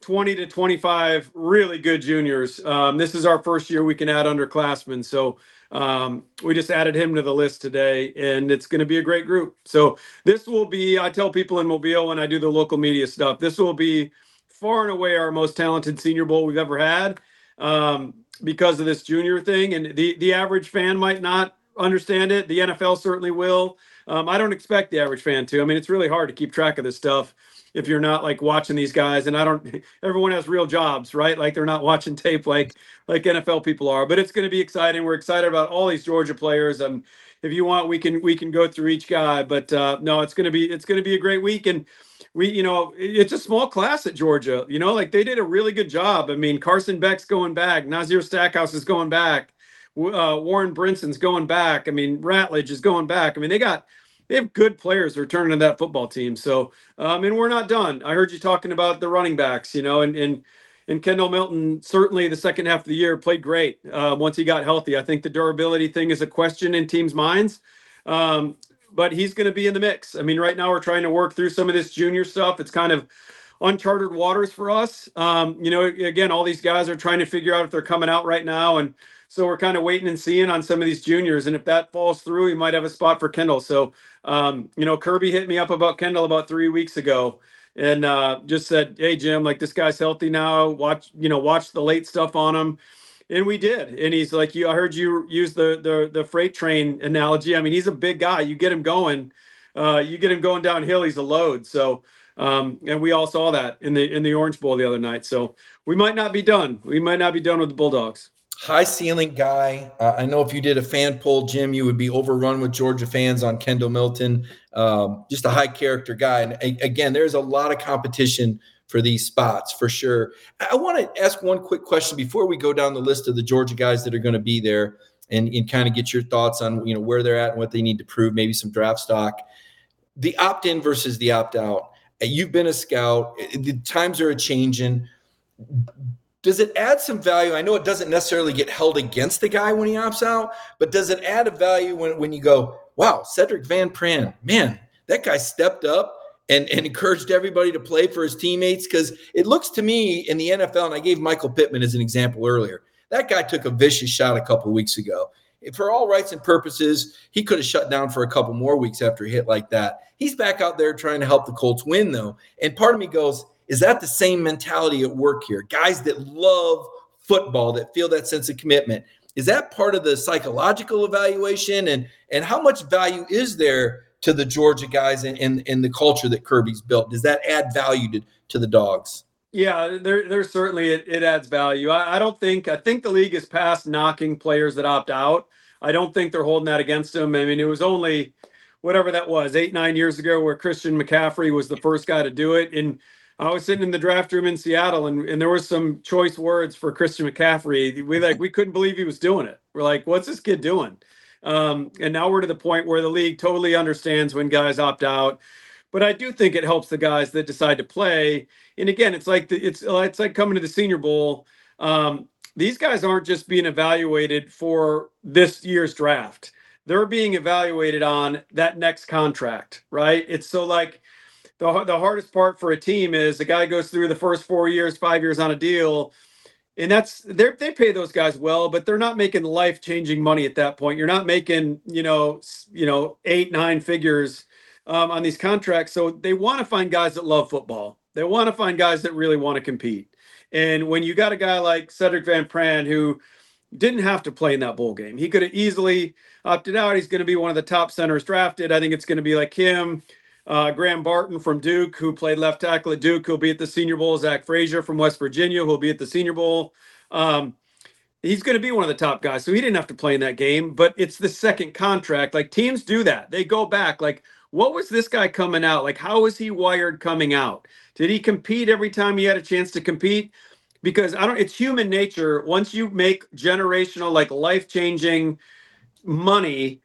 20 to 25 really good juniors. Um, this is our first year we can add underclassmen. So um, we just added him to the list today, and it's going to be a great group. So this will be, I tell people in Mobile when I do the local media stuff, this will be far and away our most talented Senior Bowl we've ever had um, because of this junior thing. And the, the average fan might not understand it. The NFL certainly will. Um, I don't expect the average fan to. I mean, it's really hard to keep track of this stuff if you're not like watching these guys. And I don't. Everyone has real jobs, right? Like they're not watching tape like like NFL people are. But it's going to be exciting. We're excited about all these Georgia players. And if you want, we can we can go through each guy. But uh, no, it's going to be it's going to be a great week. And we, you know, it's a small class at Georgia. You know, like they did a really good job. I mean, Carson Beck's going back. Nazir Stackhouse is going back. Uh, Warren Brinson's going back. I mean, Ratledge is going back. I mean, they got they have good players returning to that football team. So, um, and we're not done. I heard you talking about the running backs. You know, and and and Kendall Milton certainly the second half of the year played great uh, once he got healthy. I think the durability thing is a question in teams' minds. Um, but he's going to be in the mix. I mean, right now we're trying to work through some of this junior stuff. It's kind of uncharted waters for us. Um, you know, again, all these guys are trying to figure out if they're coming out right now, and so we're kind of waiting and seeing on some of these juniors. And if that falls through, he might have a spot for Kendall. So, um, you know, Kirby hit me up about Kendall about three weeks ago. And uh, just said, "Hey Jim, like this guy's healthy now. Watch, you know, watch the late stuff on him." and we did and he's like you i heard you use the the the freight train analogy i mean he's a big guy you get him going uh you get him going downhill he's a load so um and we all saw that in the in the orange bowl the other night so we might not be done we might not be done with the bulldogs high ceiling guy uh, i know if you did a fan poll jim you would be overrun with georgia fans on kendall milton um, just a high character guy and again there's a lot of competition for these spots for sure. I want to ask one quick question before we go down the list of the Georgia guys that are going to be there and, and kind of get your thoughts on you know where they're at and what they need to prove, maybe some draft stock. The opt-in versus the opt-out. Uh, you've been a scout. The times are a changing. Does it add some value? I know it doesn't necessarily get held against the guy when he opts out, but does it add a value when, when you go, wow, Sedrick Van Pran, man, that guy stepped up and, and encouraged everybody to play for his teammates because it looks to me in the NFL, and I gave Michael Pittman as an example earlier. That guy took a vicious shot a couple weeks ago. For all rights and purposes, he could have shut down for a couple more weeks after a hit like that. He's back out there trying to help the Colts win, though. And part of me goes, is that the same mentality at work here? Guys that love football, that feel that sense of commitment. Is that part of the psychological evaluation? And and how much value is there to the Georgia guys and, and, the culture that Kirby's built? Does that add value to, to the dogs? Yeah, there, there's certainly it, it adds value. I, I don't think I think the league is past knocking players that opt out. I don't think they're holding that against them. I mean, it was only whatever that was eight nine years ago where Christian McCaffrey was the first guy to do it. And I was sitting in the draft room in Seattle, and, and there was some choice words for Christian McCaffrey. We like we couldn't believe he was doing it. We're like, what's this kid doing? Um, and now we're to the point where the league totally understands when guys opt out. But I do think it helps the guys that decide to play. And again, it's like the, it's it's like coming to the Senior Bowl. Um, these guys aren't just being evaluated for this year's draft. They're being evaluated on that next contract, right? It's so like the the hardest part for a team is the guy goes through the first four years, five years on a deal and that's they they pay those guys well, but they're not making life changing money at that point. You're not making you know you know eight nine figures um, on these contracts. So they want to find guys that love football. They want to find guys that really want to compete. And when you got a guy like Sedrick Van Pran who didn't have to play in that bowl game, he could have easily opted out. He's going to be one of the top centers drafted. I think it's going to be like him. Uh, Graham Barton from Duke, who played left tackle at Duke, who'll be at the Senior Bowl. Zach Frazier from West Virginia, who'll be at the Senior Bowl. Um, he's going to be one of the top guys, so he didn't have to play in that game. But it's the second contract. Like teams do that; they go back. Like, what was this guy coming out? Like, how was he wired coming out? Did he compete every time he had a chance to compete? Because I don't. It's human nature. Once you make generational, like life changing money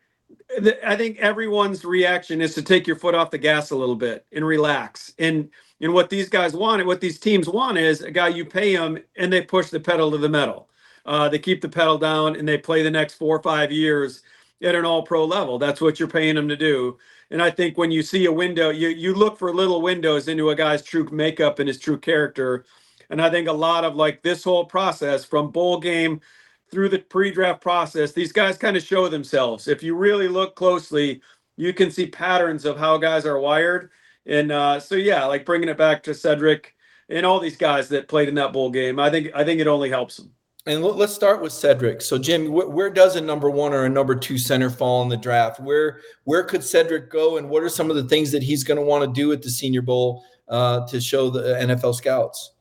I think everyone's reaction is to take your foot off the gas a little bit and relax. And and what these guys want, and what these teams want, is a guy you pay them and they push the pedal to the metal. Uh, they keep the pedal down and they play the next four or five years at an all-pro level. That's what you're paying them to do. And I think when you see a window, you you look for little windows into a guy's true makeup and his true character. And I think a lot of like this whole process from bowl game through the pre-draft process, these guys kind of show themselves. If you really look closely, you can see patterns of how guys are wired. And uh, so, yeah, like bringing it back to Sedrick and all these guys that played in that bowl game, I think I think it only helps them. And let's start with Sedrick. So, Jim, where does a number one or a number two center fall in the draft? Where where could Sedrick go, and what are some of the things that he's going to want to do at the Senior Bowl uh, to show the NFL scouts.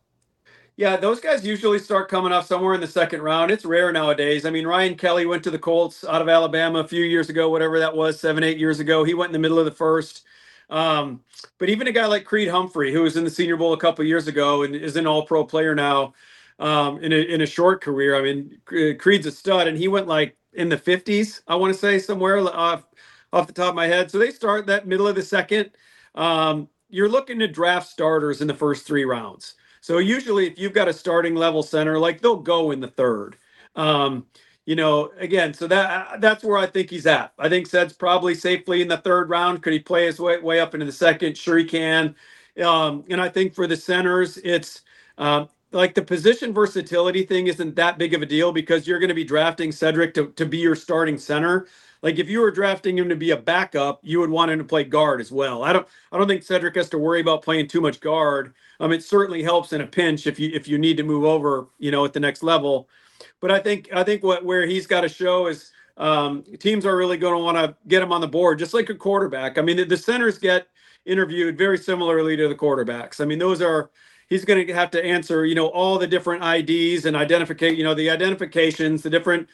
Yeah, those guys usually start coming off somewhere in the second round. It's rare nowadays. I mean, Ryan Kelly went to the Colts out of Alabama a few years ago, whatever that was, seven, eight years ago. He went in the middle of the first. Um, but even a guy like Creed Humphrey, who was in the Senior Bowl a couple years ago and is an All Pro player now, um, in a in a short career. I mean, Creed's a stud, and he went like in the 50s, I want to say somewhere off off the top of my head. So they start that middle of the second. Um, you're looking to draft starters in the first three rounds. So usually, if you've got a starting level center, like they'll go in the third. Um, you know, again, so that that's where I think he's at. I think Ced's probably safely in the third round. Could he play his way way up into the second? Sure, he can. Um, and I think for the centers, it's um, like the position versatility thing isn't that big of a deal because you're going to be drafting Sedrick to, to be your starting center. Like if you were drafting him to be a backup, you would want him to play guard as well. I don't I don't think Sedrick has to worry about playing too much guard. Um, it certainly helps in a pinch if you if you need to move over, you know, at the next level. But I think I think what where he's got to show is um, teams are really going to want to get him on the board, just like a quarterback. I mean, the, the centers get interviewed very similarly to the quarterbacks. I mean, those are he's going to have to answer, you know, all the different IDs and identificate, you know, the identifications, the different,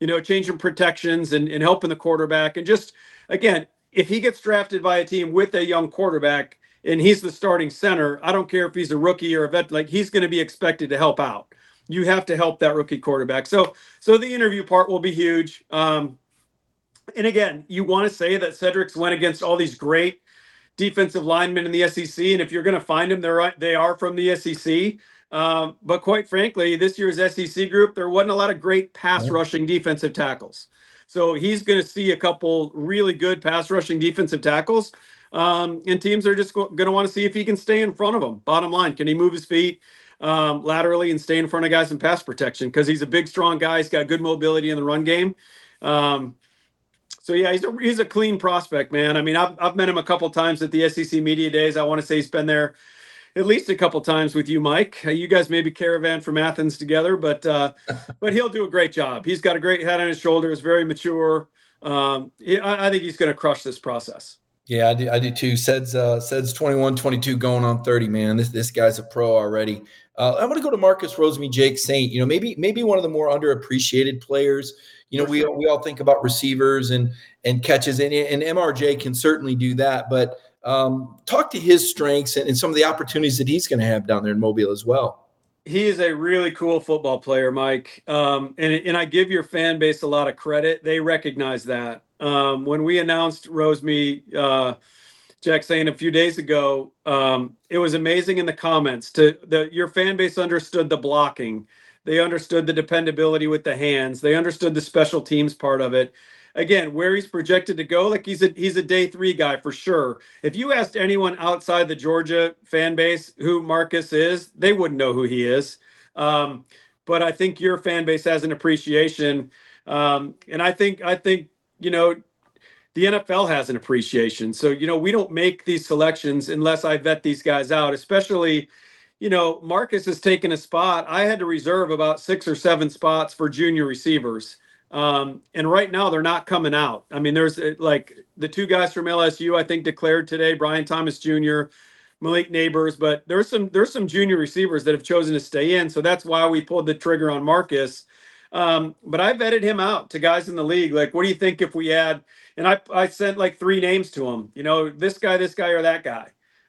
you know, changing protections and, and helping the quarterback. And just again, if he gets drafted by a team with a young quarterback and he's the starting center, I don't care if he's a rookie or a vet, like he's going to be expected to help out. You have to help that rookie quarterback. So, so the interview part will be huge. Um, and again, you want to say that Sedrick's went against all these great defensive linemen in the SEC, and if you're going to find them, they're they are from the SEC. Um, but quite frankly, this year's SEC group, there wasn't a lot of great pass rushing defensive tackles. So he's going to see a couple really good pass rushing defensive tackles. Um, and teams are just going to want to see if he can stay in front of them. Bottom line, can he move his feet um, laterally and stay in front of guys in pass protection? Because he's a big, strong guy. He's got good mobility in the run game. Um, so yeah, he's a he's a clean prospect, man. I mean, I've I've met him a couple times at the SEC media days. I want to say he's been there at least a couple times with you, Mike. Uh, you guys maybe caravan from Athens together, but uh, but he'll do a great job. He's got a great head on his shoulders, very mature. Um, I, I think he's going to crush this process. Yeah, I do. I do too. Ced's uh, Ced's 21, 22, going on 30. Man, this this guy's a pro already. Uh, I'm going to go to Marcus Rosemy-Jacksaint. You know, maybe maybe one of the more underappreciated players. You know, we we all think about receivers and and catches, and, and MRJ can certainly do that. But um, talk to his strengths and, and some of the opportunities that he's going to have down there in Mobile as well. He is a really cool football player, Mike. Um, and and I give your fan base a lot of credit. They recognize that. Um, when we announced Rosemy, uh, Jack saying a few days ago, um, it was amazing in the comments. To the your fan base understood the blocking they understood the dependability with the hands. They understood the special teams part of it. Again, where he's projected to go, like he's a he's a day three guy for sure. If you asked anyone outside the Georgia fan base who Marcus is, they wouldn't know who he is. Um, but I think your fan base has an appreciation, um, and I think I think you know the NFL has an appreciation. So you know we don't make these selections unless I vet these guys out, especially you know, Marcus has taken a spot. I had to reserve about six or seven spots for junior receivers. Um, and right now they're not coming out. I mean, there's uh, like the two guys from LSU, I think declared today, Brian Thomas Jr., Malik Nabers, but there's some there's some junior receivers that have chosen to stay in. So that's why we pulled the trigger on Marcus. Um, but I vetted him out to guys in the league. Like, what do you think if we add? And I I sent like three names to him. You know, this guy, this guy, or that guy.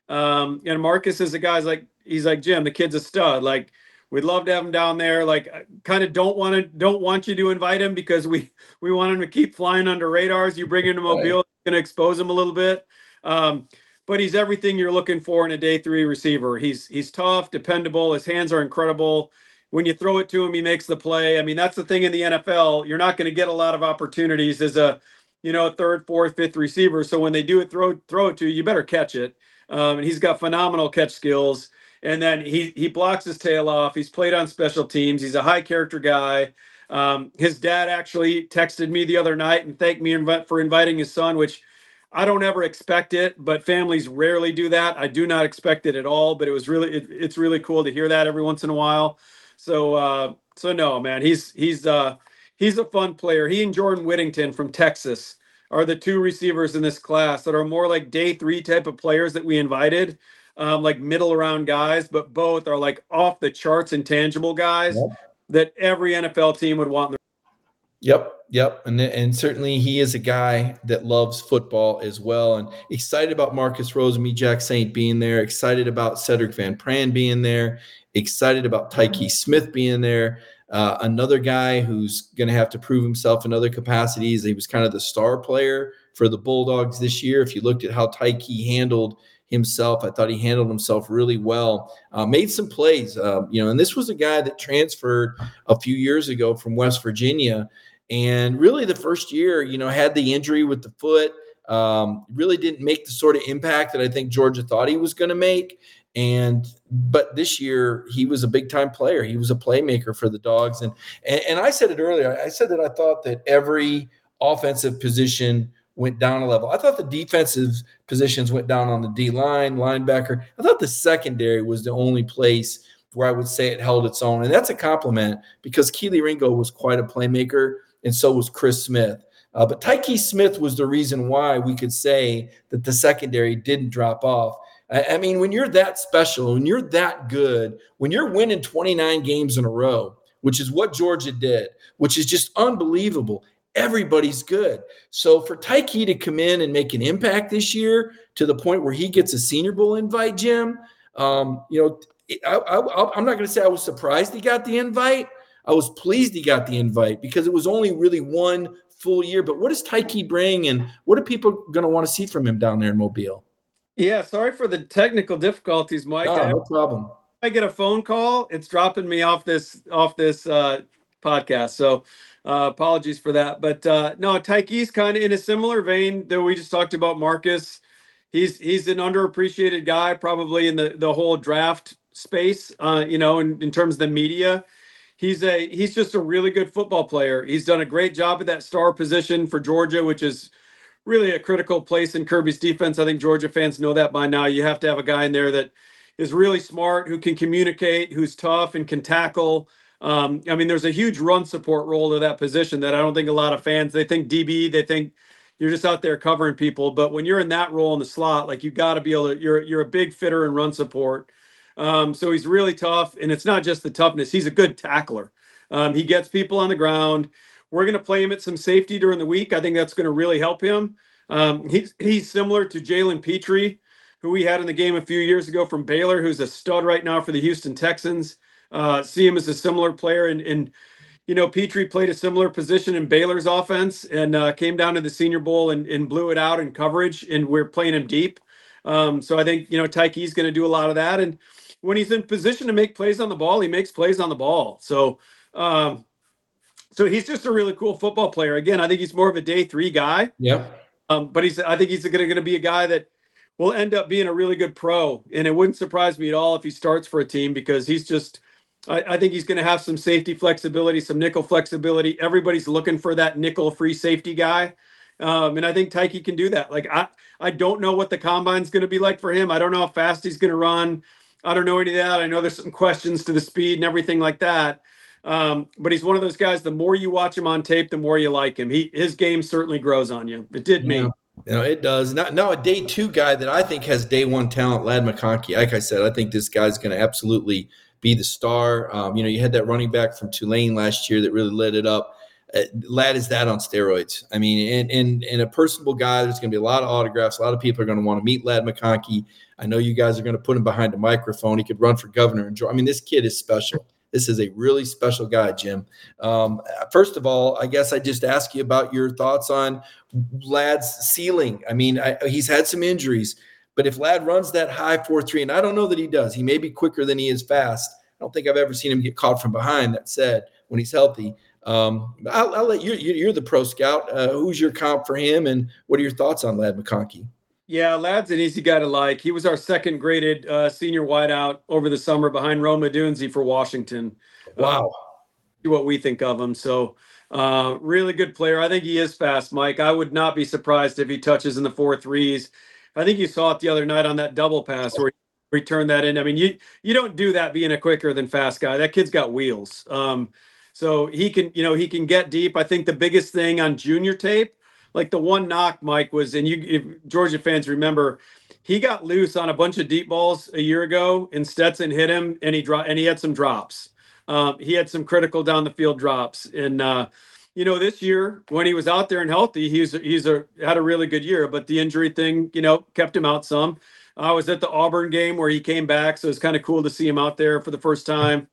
Um, and Marcus is a guy's like he's like Jim, the kid's a stud. Like we'd love to have him down there. Like kind of don't want to don't want you to invite him because we we want him to keep flying under radars. You bring him to Mobile, right. going to expose him a little bit. Um, but he's everything you're looking for in a day three receiver. He's he's tough, dependable. His hands are incredible. When you throw it to him, he makes the play. I mean, that's the thing in the NFL. You're not going to get a lot of opportunities as a you know third, fourth, fifth receiver. So when they do it, throw throw it to you, you better catch it. Um, and he's got phenomenal catch skills. And then he he blocks his tail off. He's played on special teams. He's a high character guy. Um, his dad actually texted me the other night and thanked me for inviting his son, which I don't ever expect it, but families rarely do that. I do not expect it at all, but it was really it, it's really cool to hear that every once in a while. So uh, so no, man, he's he's uh, he's a fun player. He and Jordan Whittington from Texas are the two receivers in this class that are more like day three type of players that we invited. Um, like middle round guys, but both are like off the charts intangible guys yep. that every NFL team would want. Yep, yep, and and certainly he is a guy that loves football as well, and excited about Marcus Rose, me Jack Saint being there, excited about Cedric Van Pran being there, excited about Tyke Smith being there. Uh, another guy who's going to have to prove himself in other capacities. He was kind of the star player for the Bulldogs this year. If you looked at how Tyke handled himself, I thought he handled himself really well. Uh, made some plays, uh, you know, and this was a guy that transferred a few years ago from West Virginia, and really the first year, you know, had the injury with the foot. Um, really didn't make the sort of impact that I think Georgia thought he was going to make. And but this year he was a big time player. He was a playmaker for the dogs. And, and and I said it earlier. I said that I thought that every offensive position went down a level. I thought the defensive positions went down on the D line, linebacker. I thought the secondary was the only place where I would say it held its own. And that's a compliment because Kelee Ringo was quite a playmaker, and so was Chris Smith. Uh, but Tyke Smith was the reason why we could say that the secondary didn't drop off. I mean, when you're that special, when you're that good, when you're winning 29 games in a row, which is what Georgia did, which is just unbelievable. Everybody's good. So for Tyke to come in and make an impact this year to the point where he gets a Senior Bowl invite, Jim, um, you know, I, am not going to say I was surprised he got the invite. I was pleased he got the invite because it was only really one full year. But what does Tyke bring, and what are people going to want to see from him down there in Mobile? Yeah, sorry for the technical difficulties, Mike. No, no problem. I get a phone call, it's dropping me off this off this uh, podcast. So uh, apologies for that. But uh, no, Tyke's kind of in a similar vein that we just talked about. Marcus, he's he's an underappreciated guy, probably in the the whole draft space. Uh, you know, in, in terms of the media, he's a he's just a really good football player. He's done a great job at that star position for Georgia, which is really a critical place in Kirby's defense. I think Georgia fans know that by now. You have to have a guy in there that is really smart, who can communicate, who's tough and can tackle. Um, I mean, there's a huge run support role to that position that I don't think a lot of fans they think DB, they think you're just out there covering people. But when you're in that role in the slot, like you got to be able to, you're you're a big fitter and run support. Um, so he's really tough, and it's not just the toughness; he's a good tackler. Um, he gets people on the ground. We're going to play him at some safety during the week. I think that's going to really help him. Um, he's he's similar to Jalen Pitre, who we had in the game a few years ago from Baylor, who's a stud right now for the Houston Texans. Uh, see him as a similar player, and and you know Pitre played a similar position in Baylor's offense and uh, came down to the Senior Bowl and, and blew it out in coverage, and we're playing him deep. Um, so I think you know Tyke's going to do a lot of that, and when he's in position to make plays on the ball, he makes plays on the ball. So um, so he's just a really cool football player. Again, I think he's more of a day three guy. Yeah. Um, but he's I think he's going to be a guy that will end up being a really good pro. And it wouldn't surprise me at all if he starts for a team because he's just I, I think he's going to have some safety flexibility, some nickel flexibility. Everybody's looking for that nickel free safety guy. Um, and I think Tyke can do that. Like I, I don't know what the combine's going to be like for him. I don't know how fast he's going to run. I don't know any of that. I know there's some questions to the speed and everything like that. Um, but he's one of those guys. The more you watch him on tape, the more you like him. He his game certainly grows on you. It did me. You know, it does. Now, now, a day two guy that I think has day one talent, Ladd McConkey. Like I said, I think this guy's going to absolutely be the star. Um, you know, you had that running back from Tulane last year that really lit it up. Uh, Ladd is that on steroids. I mean, and, and, and a personable guy. There's going to be a lot of autographs. A lot of people are going to want to meet Ladd McConkey. I know you guys are going to put him behind a microphone. He could run for governor. I mean, this kid is special. This is a really special guy, Jim. Um, first of all, I guess I just ask you about your thoughts on Ladd's ceiling. I mean, I, he's had some injuries, but if Ladd runs that high four three, and I don't know that he does, he may be quicker than he is fast. I don't think I've ever seen him get caught from behind. That said, when he's healthy, um, I'll, I'll, let you. You're the pro scout. Uh, who's your comp for him, and what are your thoughts on Ladd McConkey? Yeah, Ladd's an easy guy to like. He was our second graded uh, senior wideout over the summer behind Rome Odunze for Washington. Wow. Uh, what we think of him. So, uh, really good player. I think he is fast, Mike. I would not be surprised if he touches in the four threes. I think you saw it the other night on that double pass where he returned that in. I mean, you you don't do that being a quicker than fast guy. That kid's got wheels. Um, so he can, you know, he can get deep. I think the biggest thing on junior tape like the one knock, Mike, was, and you, Georgia fans remember, he got loose on a bunch of deep balls a year ago, and Stetson hit him, and he dropped, and he had some drops. Um, he had some critical down the field drops, and uh, you know, this year when he was out there and healthy, he's he's a had a really good year. But the injury thing, you know, kept him out some. I was at the Auburn game where he came back, so it's kind of cool to see him out there for the first time.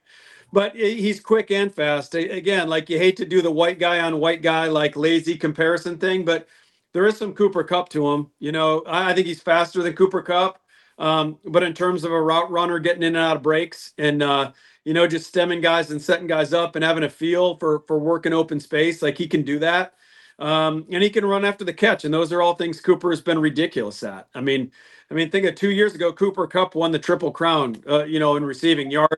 But he's quick and fast. Again, like you hate to do the white guy on white guy like lazy comparison thing, but there is some Cooper Kupp to him. You know, I think he's faster than Cooper Kupp. Um, but in terms of a route runner getting in and out of breaks and uh, you know just stemming guys and setting guys up and having a feel for for working open space, like he can do that. Um, and he can run after the catch, and those are all things Cooper has been ridiculous at. I mean, I mean, think of two years ago, Cooper Kupp won the triple crown, uh, you know, in receiving yards,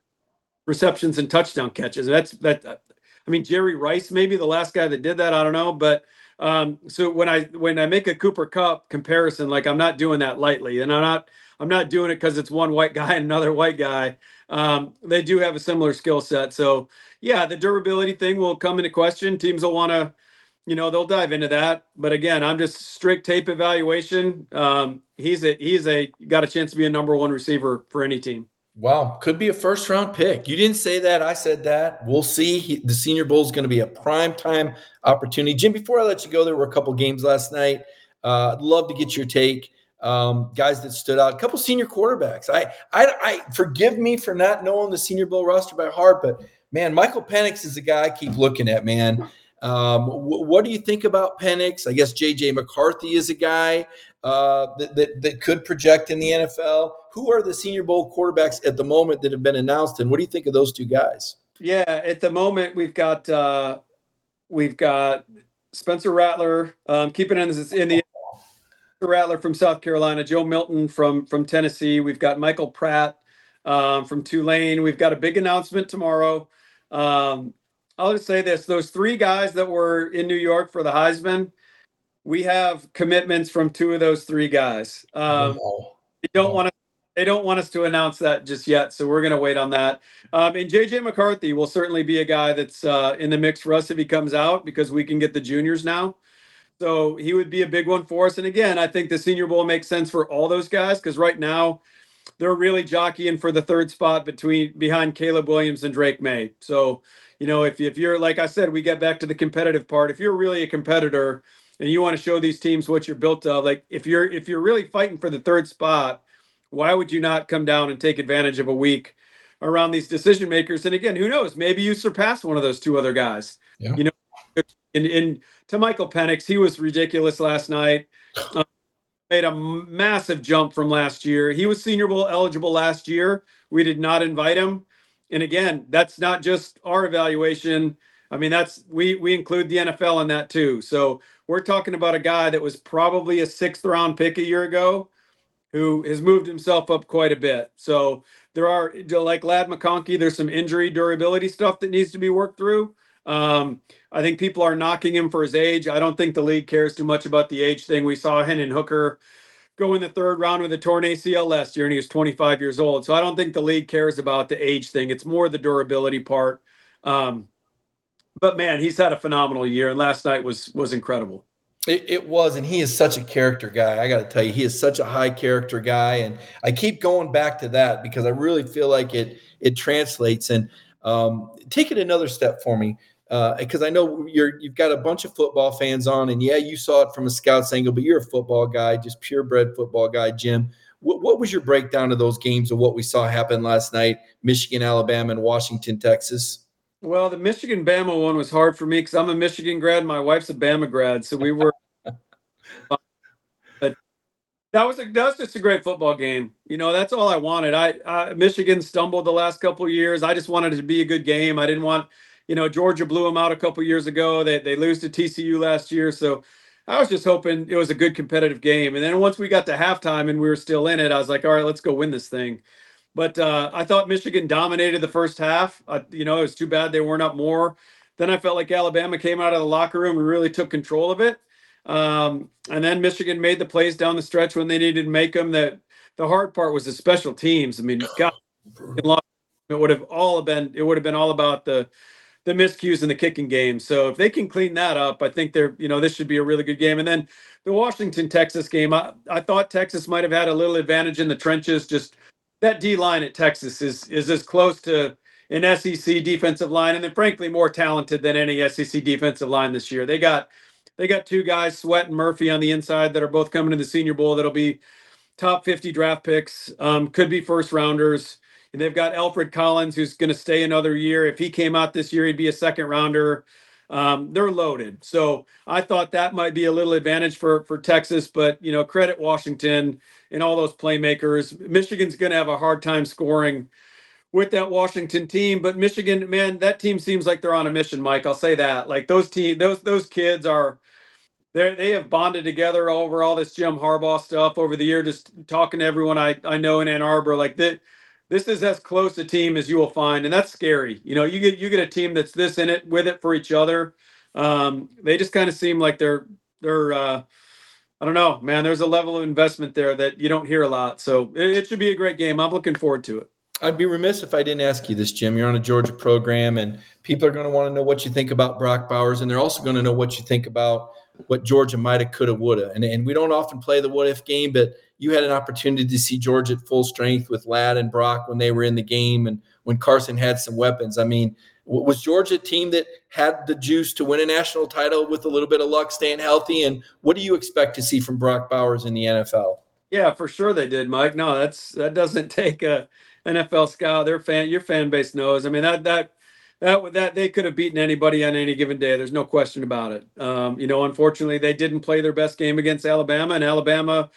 receptions, and touchdown catches. That's that. I mean, Jerry Rice, maybe the last guy that did that. I don't know, but um, so when I when I make a Cooper Kupp comparison, like I'm not doing that lightly, and I'm not I'm not doing it because it's one white guy and another white guy. Um, they do have a similar skill set, so yeah, the durability thing will come into question. Teams will want to, you know, they'll dive into that. But again, I'm just strict tape evaluation. Um, he's a he's a got a chance to be a number one receiver for any team. Wow, could be a first round pick. You didn't say that. I said that. We'll see. He, the Senior Bowl is going to be a prime time opportunity. Jim, before I let you go, there were a couple games last night. Uh, I'd love to get your take. Um, guys that stood out, a couple senior quarterbacks. I, I, I forgive me for not knowing the Senior Bowl roster by heart, but man, Michael Penix is the guy I keep looking at. Man, um, what do you think about Penix? I guess JJ McCarthy is a guy uh, that, that, that could project in the NFL who are the Senior Bowl quarterbacks at the moment that have been announced, and what do you think of those two guys? Yeah, at the moment we've got uh, we've got Spencer Rattler, um, keeping in, in the Rattler from South Carolina, Joe Milton from from Tennessee. We've got Michael Pratt um, from Tulane. We've got a big announcement tomorrow. Um, I'll just say this: those three guys that were in New York for the Heisman, we have commitments from two of those three guys. Um, oh. You don't want to they don't want us to announce that just yet, so we're going to wait on that. Um, and JJ McCarthy will certainly be a guy that's uh, in the mix for us if he comes out because we can get the juniors now. So he would be a big one for us. And again, I think the Senior Bowl makes sense for all those guys because right now they're really jockeying for the third spot between behind Caleb Williams and Drake Maye. So you know, if if you're like I said, we get back to the competitive part. If you're really a competitor and you want to show these teams what you're built of, like if you're if you're really fighting for the third spot why would you not come down and take advantage of a week around these decision makers? And again, who knows? Maybe you surpass one of those two other guys. Yeah. You know, in, in to Michael Penix, he was ridiculous last night. Uh, made a massive jump from last year. He was Senior Bowl eligible last year. We did not invite him. And again, that's not just our evaluation. I mean, that's we we include the NFL in that too. So we're talking about a guy that was probably a sixth round pick a year ago who has moved himself up quite a bit. So there are like Ladd McConkey, there's some injury durability stuff that needs to be worked through. Um, I think people are knocking him for his age. I don't think the league cares too much about the age thing. We saw Hendon Hooker go in the third round with a torn ACL last year, and he was 25 years old. So I don't think the league cares about the age thing. It's more the durability part. Um, but man, he's had a phenomenal year, and last night was was incredible. It, it, was, and he is such a character guy. I got to tell you, he is such a high character guy, and I keep going back to that because I really feel like it it translates. And um, take it another step for me, because uh, I know you're you've got a bunch of football fans on, and yeah, you saw it from a scouts angle, but you're a football guy, just purebred football guy, Jim. What, what was your breakdown of those games of what we saw happen last night, Michigan, Alabama, and Washington, Texas? Well, the Michigan Bama one was hard for me because I'm a Michigan grad. My wife's a Bama grad, so we were. but that was a that's just a great football game. You know, that's all I wanted. I, Michigan stumbled the last couple years. I just wanted it to be a good game. I didn't want, you know, Georgia blew them out a couple years ago. They they lose to TCU last year, so I was just hoping it was a good competitive game. And then once we got to halftime and we were still in it, I was like, all right, let's go win this thing. But uh, I thought Michigan dominated the first half. Uh, you know, it was too bad they weren't up more. Then I felt like Alabama came out of the locker room and really took control of it. Um, and then Michigan made the plays down the stretch when they needed to make them. That the hard part was the special teams. I mean, God, it would have all been it would have been all about the the miscues in the kicking game. So if they can clean that up, I think they're, you know, this should be a really good game. And then the Washington Texas game, I, I thought Texas might have had a little advantage in the trenches. Just that D line at Texas is is as close to an SEC defensive line, and then frankly more talented than any SEC defensive line this year. They got they got two guys, Sweat and Murphy, on the inside that are both coming to the Senior Bowl. That'll be top 50 draft picks, um, could be first rounders. And they've got Alfred Collins, who's going to stay another year. If he came out this year, he'd be a second rounder. Um, they're loaded. So I thought that might be a little advantage for for Texas, but you know, credit Washington and all those playmakers. Michigan's going to have a hard time scoring with that Washington team, but Michigan, man, that team seems like they're on a mission, Mike. I'll say that. Like those team, those those kids are they they have bonded together over all this Jim Harbaugh stuff over the year. Just talking to everyone I I know in Ann Arbor, like that this is as close a team as you will find, and that's scary. You know, you get you get a team that's this in it with it for each other. Um, they just kind of seem like they're they're uh, I don't know, man. There's a level of investment there that you don't hear a lot, so it, it should be a great game. I'm looking forward to it. I'd be remiss if I didn't ask you this, Jim. You're on a Georgia program, and people are going to want to know what you think about Brock Bowers, and they're also going to know what you think about what Georgia might have, could have, would have. And, and we don't often play the what if game, but you had an opportunity to see Georgia at full strength with Ladd and Brock when they were in the game and when Carson had some weapons. I mean, was Georgia a team that had the juice to win a national title with a little bit of luck staying healthy? And what do you expect to see from Brock Bowers in the NFL? Yeah, for sure they did, Mike. No, that's that doesn't take a NFL scout. Their fan, your fan base knows. I mean that that that that they could have beaten anybody on any given day. There's no question about it. Um, you know, unfortunately, they didn't play their best game against Alabama, and Alabama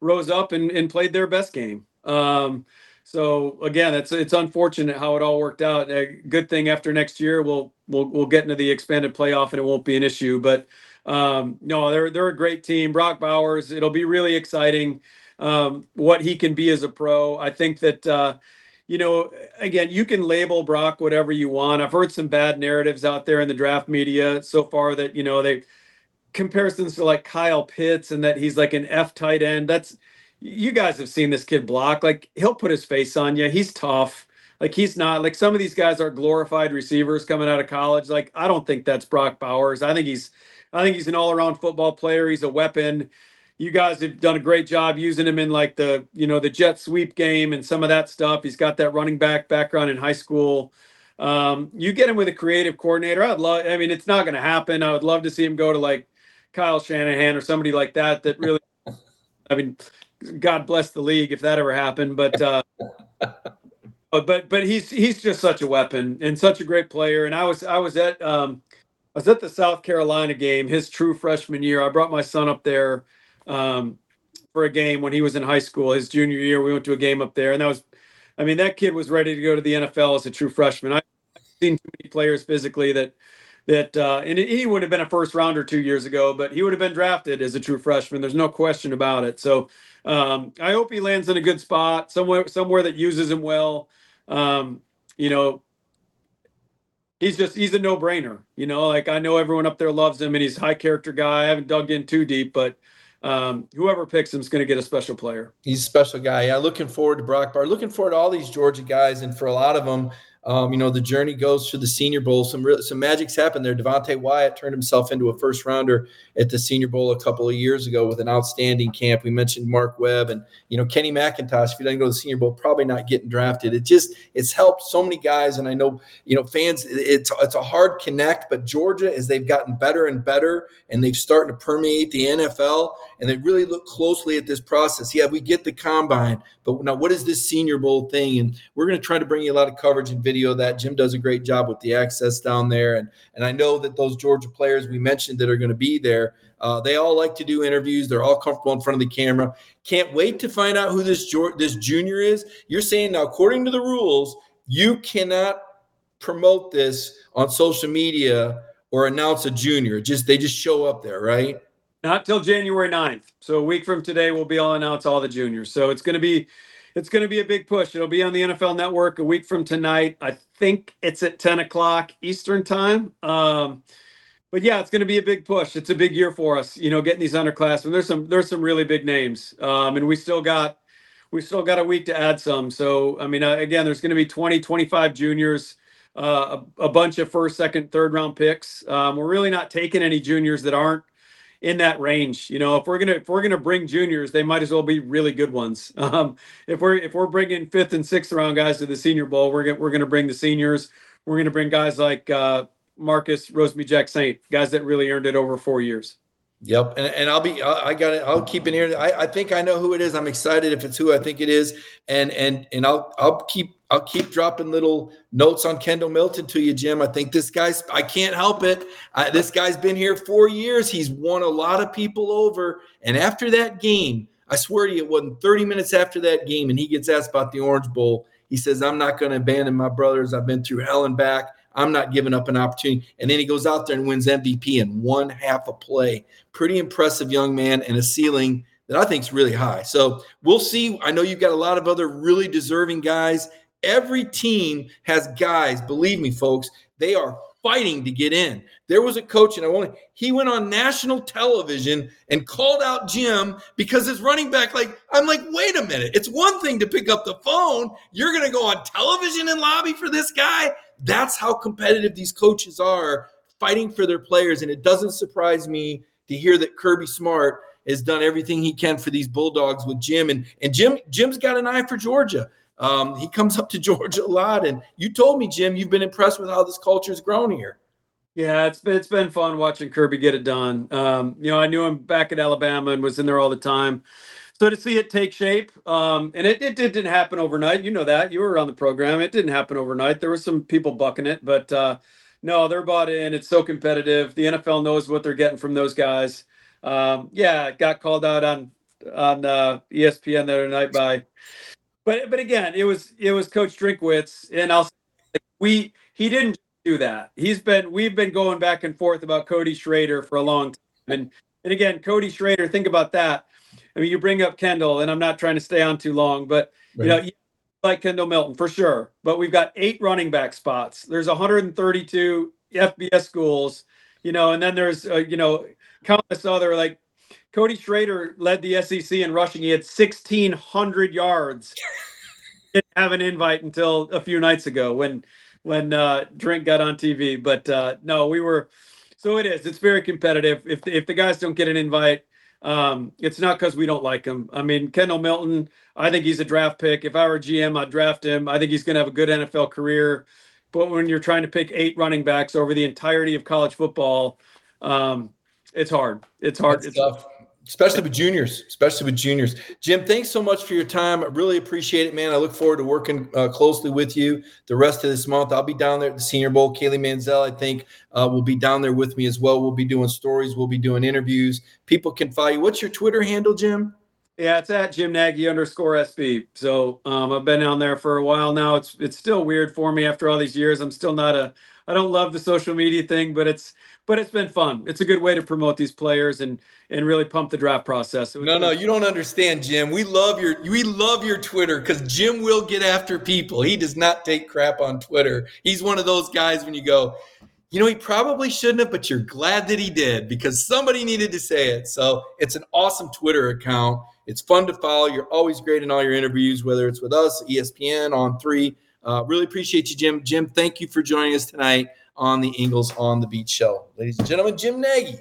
rose up and, and played their best game. Um, so again, it's it's unfortunate how it all worked out. A good thing after next year, we'll we'll we'll get into the expanded playoff and it won't be an issue. But um, no, they're they're a great team. Brock Bowers, it'll be really exciting um, what he can be as a pro. I think that. Uh, you know, again, you can label Brock whatever you want. I've heard some bad narratives out there in the draft media so far that, you know, they comparisons to like Kyle Pitts and that he's like an F tight end. That's you guys have seen this kid block. Like he'll put his face on you. He's tough. Like he's not like some of these guys are glorified receivers coming out of college. Like I don't think that's Brock Bowers. I think he's I think he's an all-around football player. He's a weapon. You guys have done a great job using him in like the, you know, the jet sweep game and some of that stuff. He's got that running back background in high school. Um, you get him with a creative coordinator. I'd love I mean, it's not gonna happen. I would love to see him go to like Kyle Shanahan or somebody like that that really I mean God bless the league if that ever happened but uh but but he's he's just such a weapon and such a great player and I was I was at um I was at the South Carolina game his true freshman year I brought my son up there um for a game when he was in high school his junior year we went to a game up there and that was I mean that kid was ready to go to the NFL as a true freshman I've seen too many players physically that that uh, and he would have been a first rounder two years ago, but he would have been drafted as a true freshman. There's no question about it. So um, I hope he lands in a good spot somewhere somewhere that uses him well. Um, you know, he's just he's a no brainer. You know, like I know everyone up there loves him and he's a high character guy. I haven't dug in too deep, but um, whoever picks him is going to get a special player. He's a special guy. Yeah, looking forward to Brock Bar. Looking forward to all these Georgia guys, and for a lot of them, um, you know, the journey goes to the Senior Bowl. Some some magic's happened there. Devonte Wyatt turned himself into a first rounder at the Senior Bowl a couple of years ago with an outstanding camp. We mentioned Mark Webb and you know Kenny McIntosh. If he doesn't go to the Senior Bowl, probably not getting drafted. It just it's helped so many guys, and I know you know fans. It's it's a hard connect, but Georgia as they've gotten better and better, and they've started to permeate the NFL, and they really look closely at this process. Yeah, we get the combine, but now what is this Senior Bowl thing? And we're going to try to bring you a lot of coverage and video video that. Jim does a great job with the access down there, and and I know that those Georgia players we mentioned that are going to be there, uh, they all like to do interviews. They're all comfortable in front of the camera. Can't wait to find out who this this junior is. You're saying now, according to the rules, you cannot promote this on social media or announce a junior. Just they just show up there, right? Not till January 9th. So a week from today, we'll be all announce all the juniors. So it's going to be it's going to be a big push. It'll be on the NFL Network a week from tonight. I think it's at 10 o'clock Eastern time. Um, but yeah, it's going to be a big push. It's a big year for us, you know, getting these underclassmen. There's some there's some really big names, um, and we still got we still got a week to add some. So I mean, uh, again, there's going to be 20, 25 juniors. uh, a, a, bunch of first, second, third round picks. Um, we're really not taking any juniors that aren't in that range. You know, if we're gonna if we're gonna bring juniors, they might as well be really good ones. Um, if we're if we're bringing fifth and sixth round guys to the Senior Bowl, we're gonna we're gonna bring the seniors. We're gonna bring guys like uh, Marcus Jacksaint, guys that really earned it over four years. Yep, and, and I'll be I, I got it. I'll keep an ear. I, I think I know who it is. I'm excited if it's who I think it is, and and and I'll I'll keep I'll keep dropping little notes on Kendall Milton to you, Jim. I think this guy's I can't help it. I, this guy's been here four years. He's won a lot of people over, and after that game, I swear to you, it wasn't 30 minutes after that game, and he gets asked about the Orange Bowl. He says, "I'm not going to abandon my brothers. I've been through hell and back." I'm not giving up an opportunity. And then he goes out there and wins MVP in one half a play. Pretty impressive young man and a ceiling that I think is really high. So we'll see. I know you've got a lot of other really deserving guys. Every team has guys, believe me, folks, they are fighting to get in. There was a coach, and I want he went on national television and called out Jim because his running back, like, I'm like, wait a minute. It's one thing to pick up the phone. You're gonna go on television and lobby for this guy. That's how competitive these coaches are fighting for their players. And it doesn't surprise me to hear that Kirby Smart has done everything he can for these Bulldogs with Jim. And, and Jim, Jim's got an eye for Georgia. Um, he comes up to Georgia a lot. And you told me, Jim, you've been impressed with how this culture's grown here. Yeah, it's been it's been fun watching Kirby get it done. Um, you know, I knew him back at Alabama and was in there all the time. So to see it take shape, um, and it, it, didn't happen overnight. You know that you were on the program. It didn't happen overnight. There were some people bucking it, but uh, no, they're bought in. It's so competitive. The NFL knows what they're getting from those guys. Um, yeah, got called out on on uh, ESPN the other night by, but but again, it was it was Coach Drinkwitz, and I'll we he didn't do that. He's been we've been going back and forth about Cody Schrader for a long time, and and again, Cody Schrader. Think about that I mean, you bring up Kendall, and I'm not trying to stay on too long, but right. you know, you like Kendall Milton for sure. But we've got eight running back spots. There's 132 FBS schools, you know, and then there's uh, you know countless other like Cody Schrader led the SEC in rushing. He had 1,600 yards. Didn't have an invite until a few nights ago when when uh, Drink got on TV. But uh, no, we were. So it is. It's very competitive. If if the guys don't get an invite, um, it's not because we don't like him. I mean, Kendall Milton, I think he's a draft pick. If I were GM, I'd draft him. I think he's going to have a good NFL career. But when you're trying to pick eight running backs over the entirety of college football, um, it's hard. It's hard. That's it's tough especially with juniors, especially with juniors. Jim, thanks so much for your time. I really appreciate it, man. I look forward to working uh, closely with you the rest of this month. I'll be down there at the Senior Bowl. Kaylee Manzel, I think, uh, will be down there with me as well. We'll be doing stories. We'll be doing interviews. People can follow you. What's your Twitter handle, Jim? Yeah, it's at Jim Nagy underscore SB. So um, I've been on there for a while now. It's it's still weird for me after all these years. I'm still not a I don't love the social media thing, but it's but it's been fun. It's a good way to promote these players and and really pump the draft process. No, no, you don't understand, Jim. We love your we love your Twitter because Jim will get after people. He does not take crap on Twitter. He's one of those guys when you go, you know, he probably shouldn't have, but you're glad that he did because somebody needed to say it. So it's an awesome Twitter account. It's fun to follow. You're always great in all your interviews, whether it's with us, ESPN, On3. Uh, really appreciate you, Jim. Jim, thank you for joining us tonight on the Ingles on the Beat show. Ladies and gentlemen, Jim Nagy,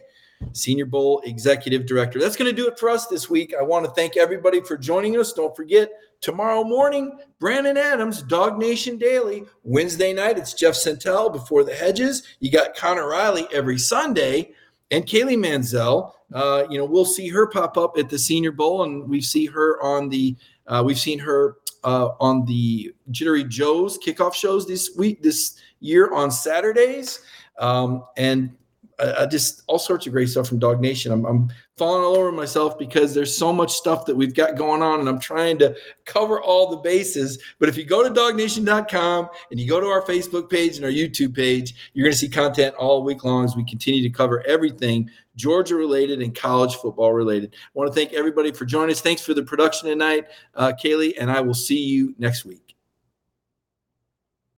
Senior Bowl Executive Director. That's going to do it for us this week. I want to thank everybody for joining us. Don't forget, tomorrow morning, Brandon Adams, DawgNation Daily. Wednesday night, it's Jeff Sentell before the hedges. You got Connor Riley every Sunday. And Kaylee Manzel. uh, you know, we'll see her pop up at the Senior Bowl, and we see her on the, uh, we've seen her uh, on the Jittery Joe's kickoff shows this week, this year on Saturdays. Um, and I, just all sorts of great stuff from DawgNation. I'm, I'm falling all over myself because there's so much stuff that we've got going on, and I'm trying to cover all the bases. But if you go to dawgnation.com and you go to our Facebook page and our YouTube page, you're going to see content all week long as we continue to cover everything Georgia related and college football related. I want to thank everybody for joining us. Thanks for the production tonight, uh, Kaylee, and I will see you next week.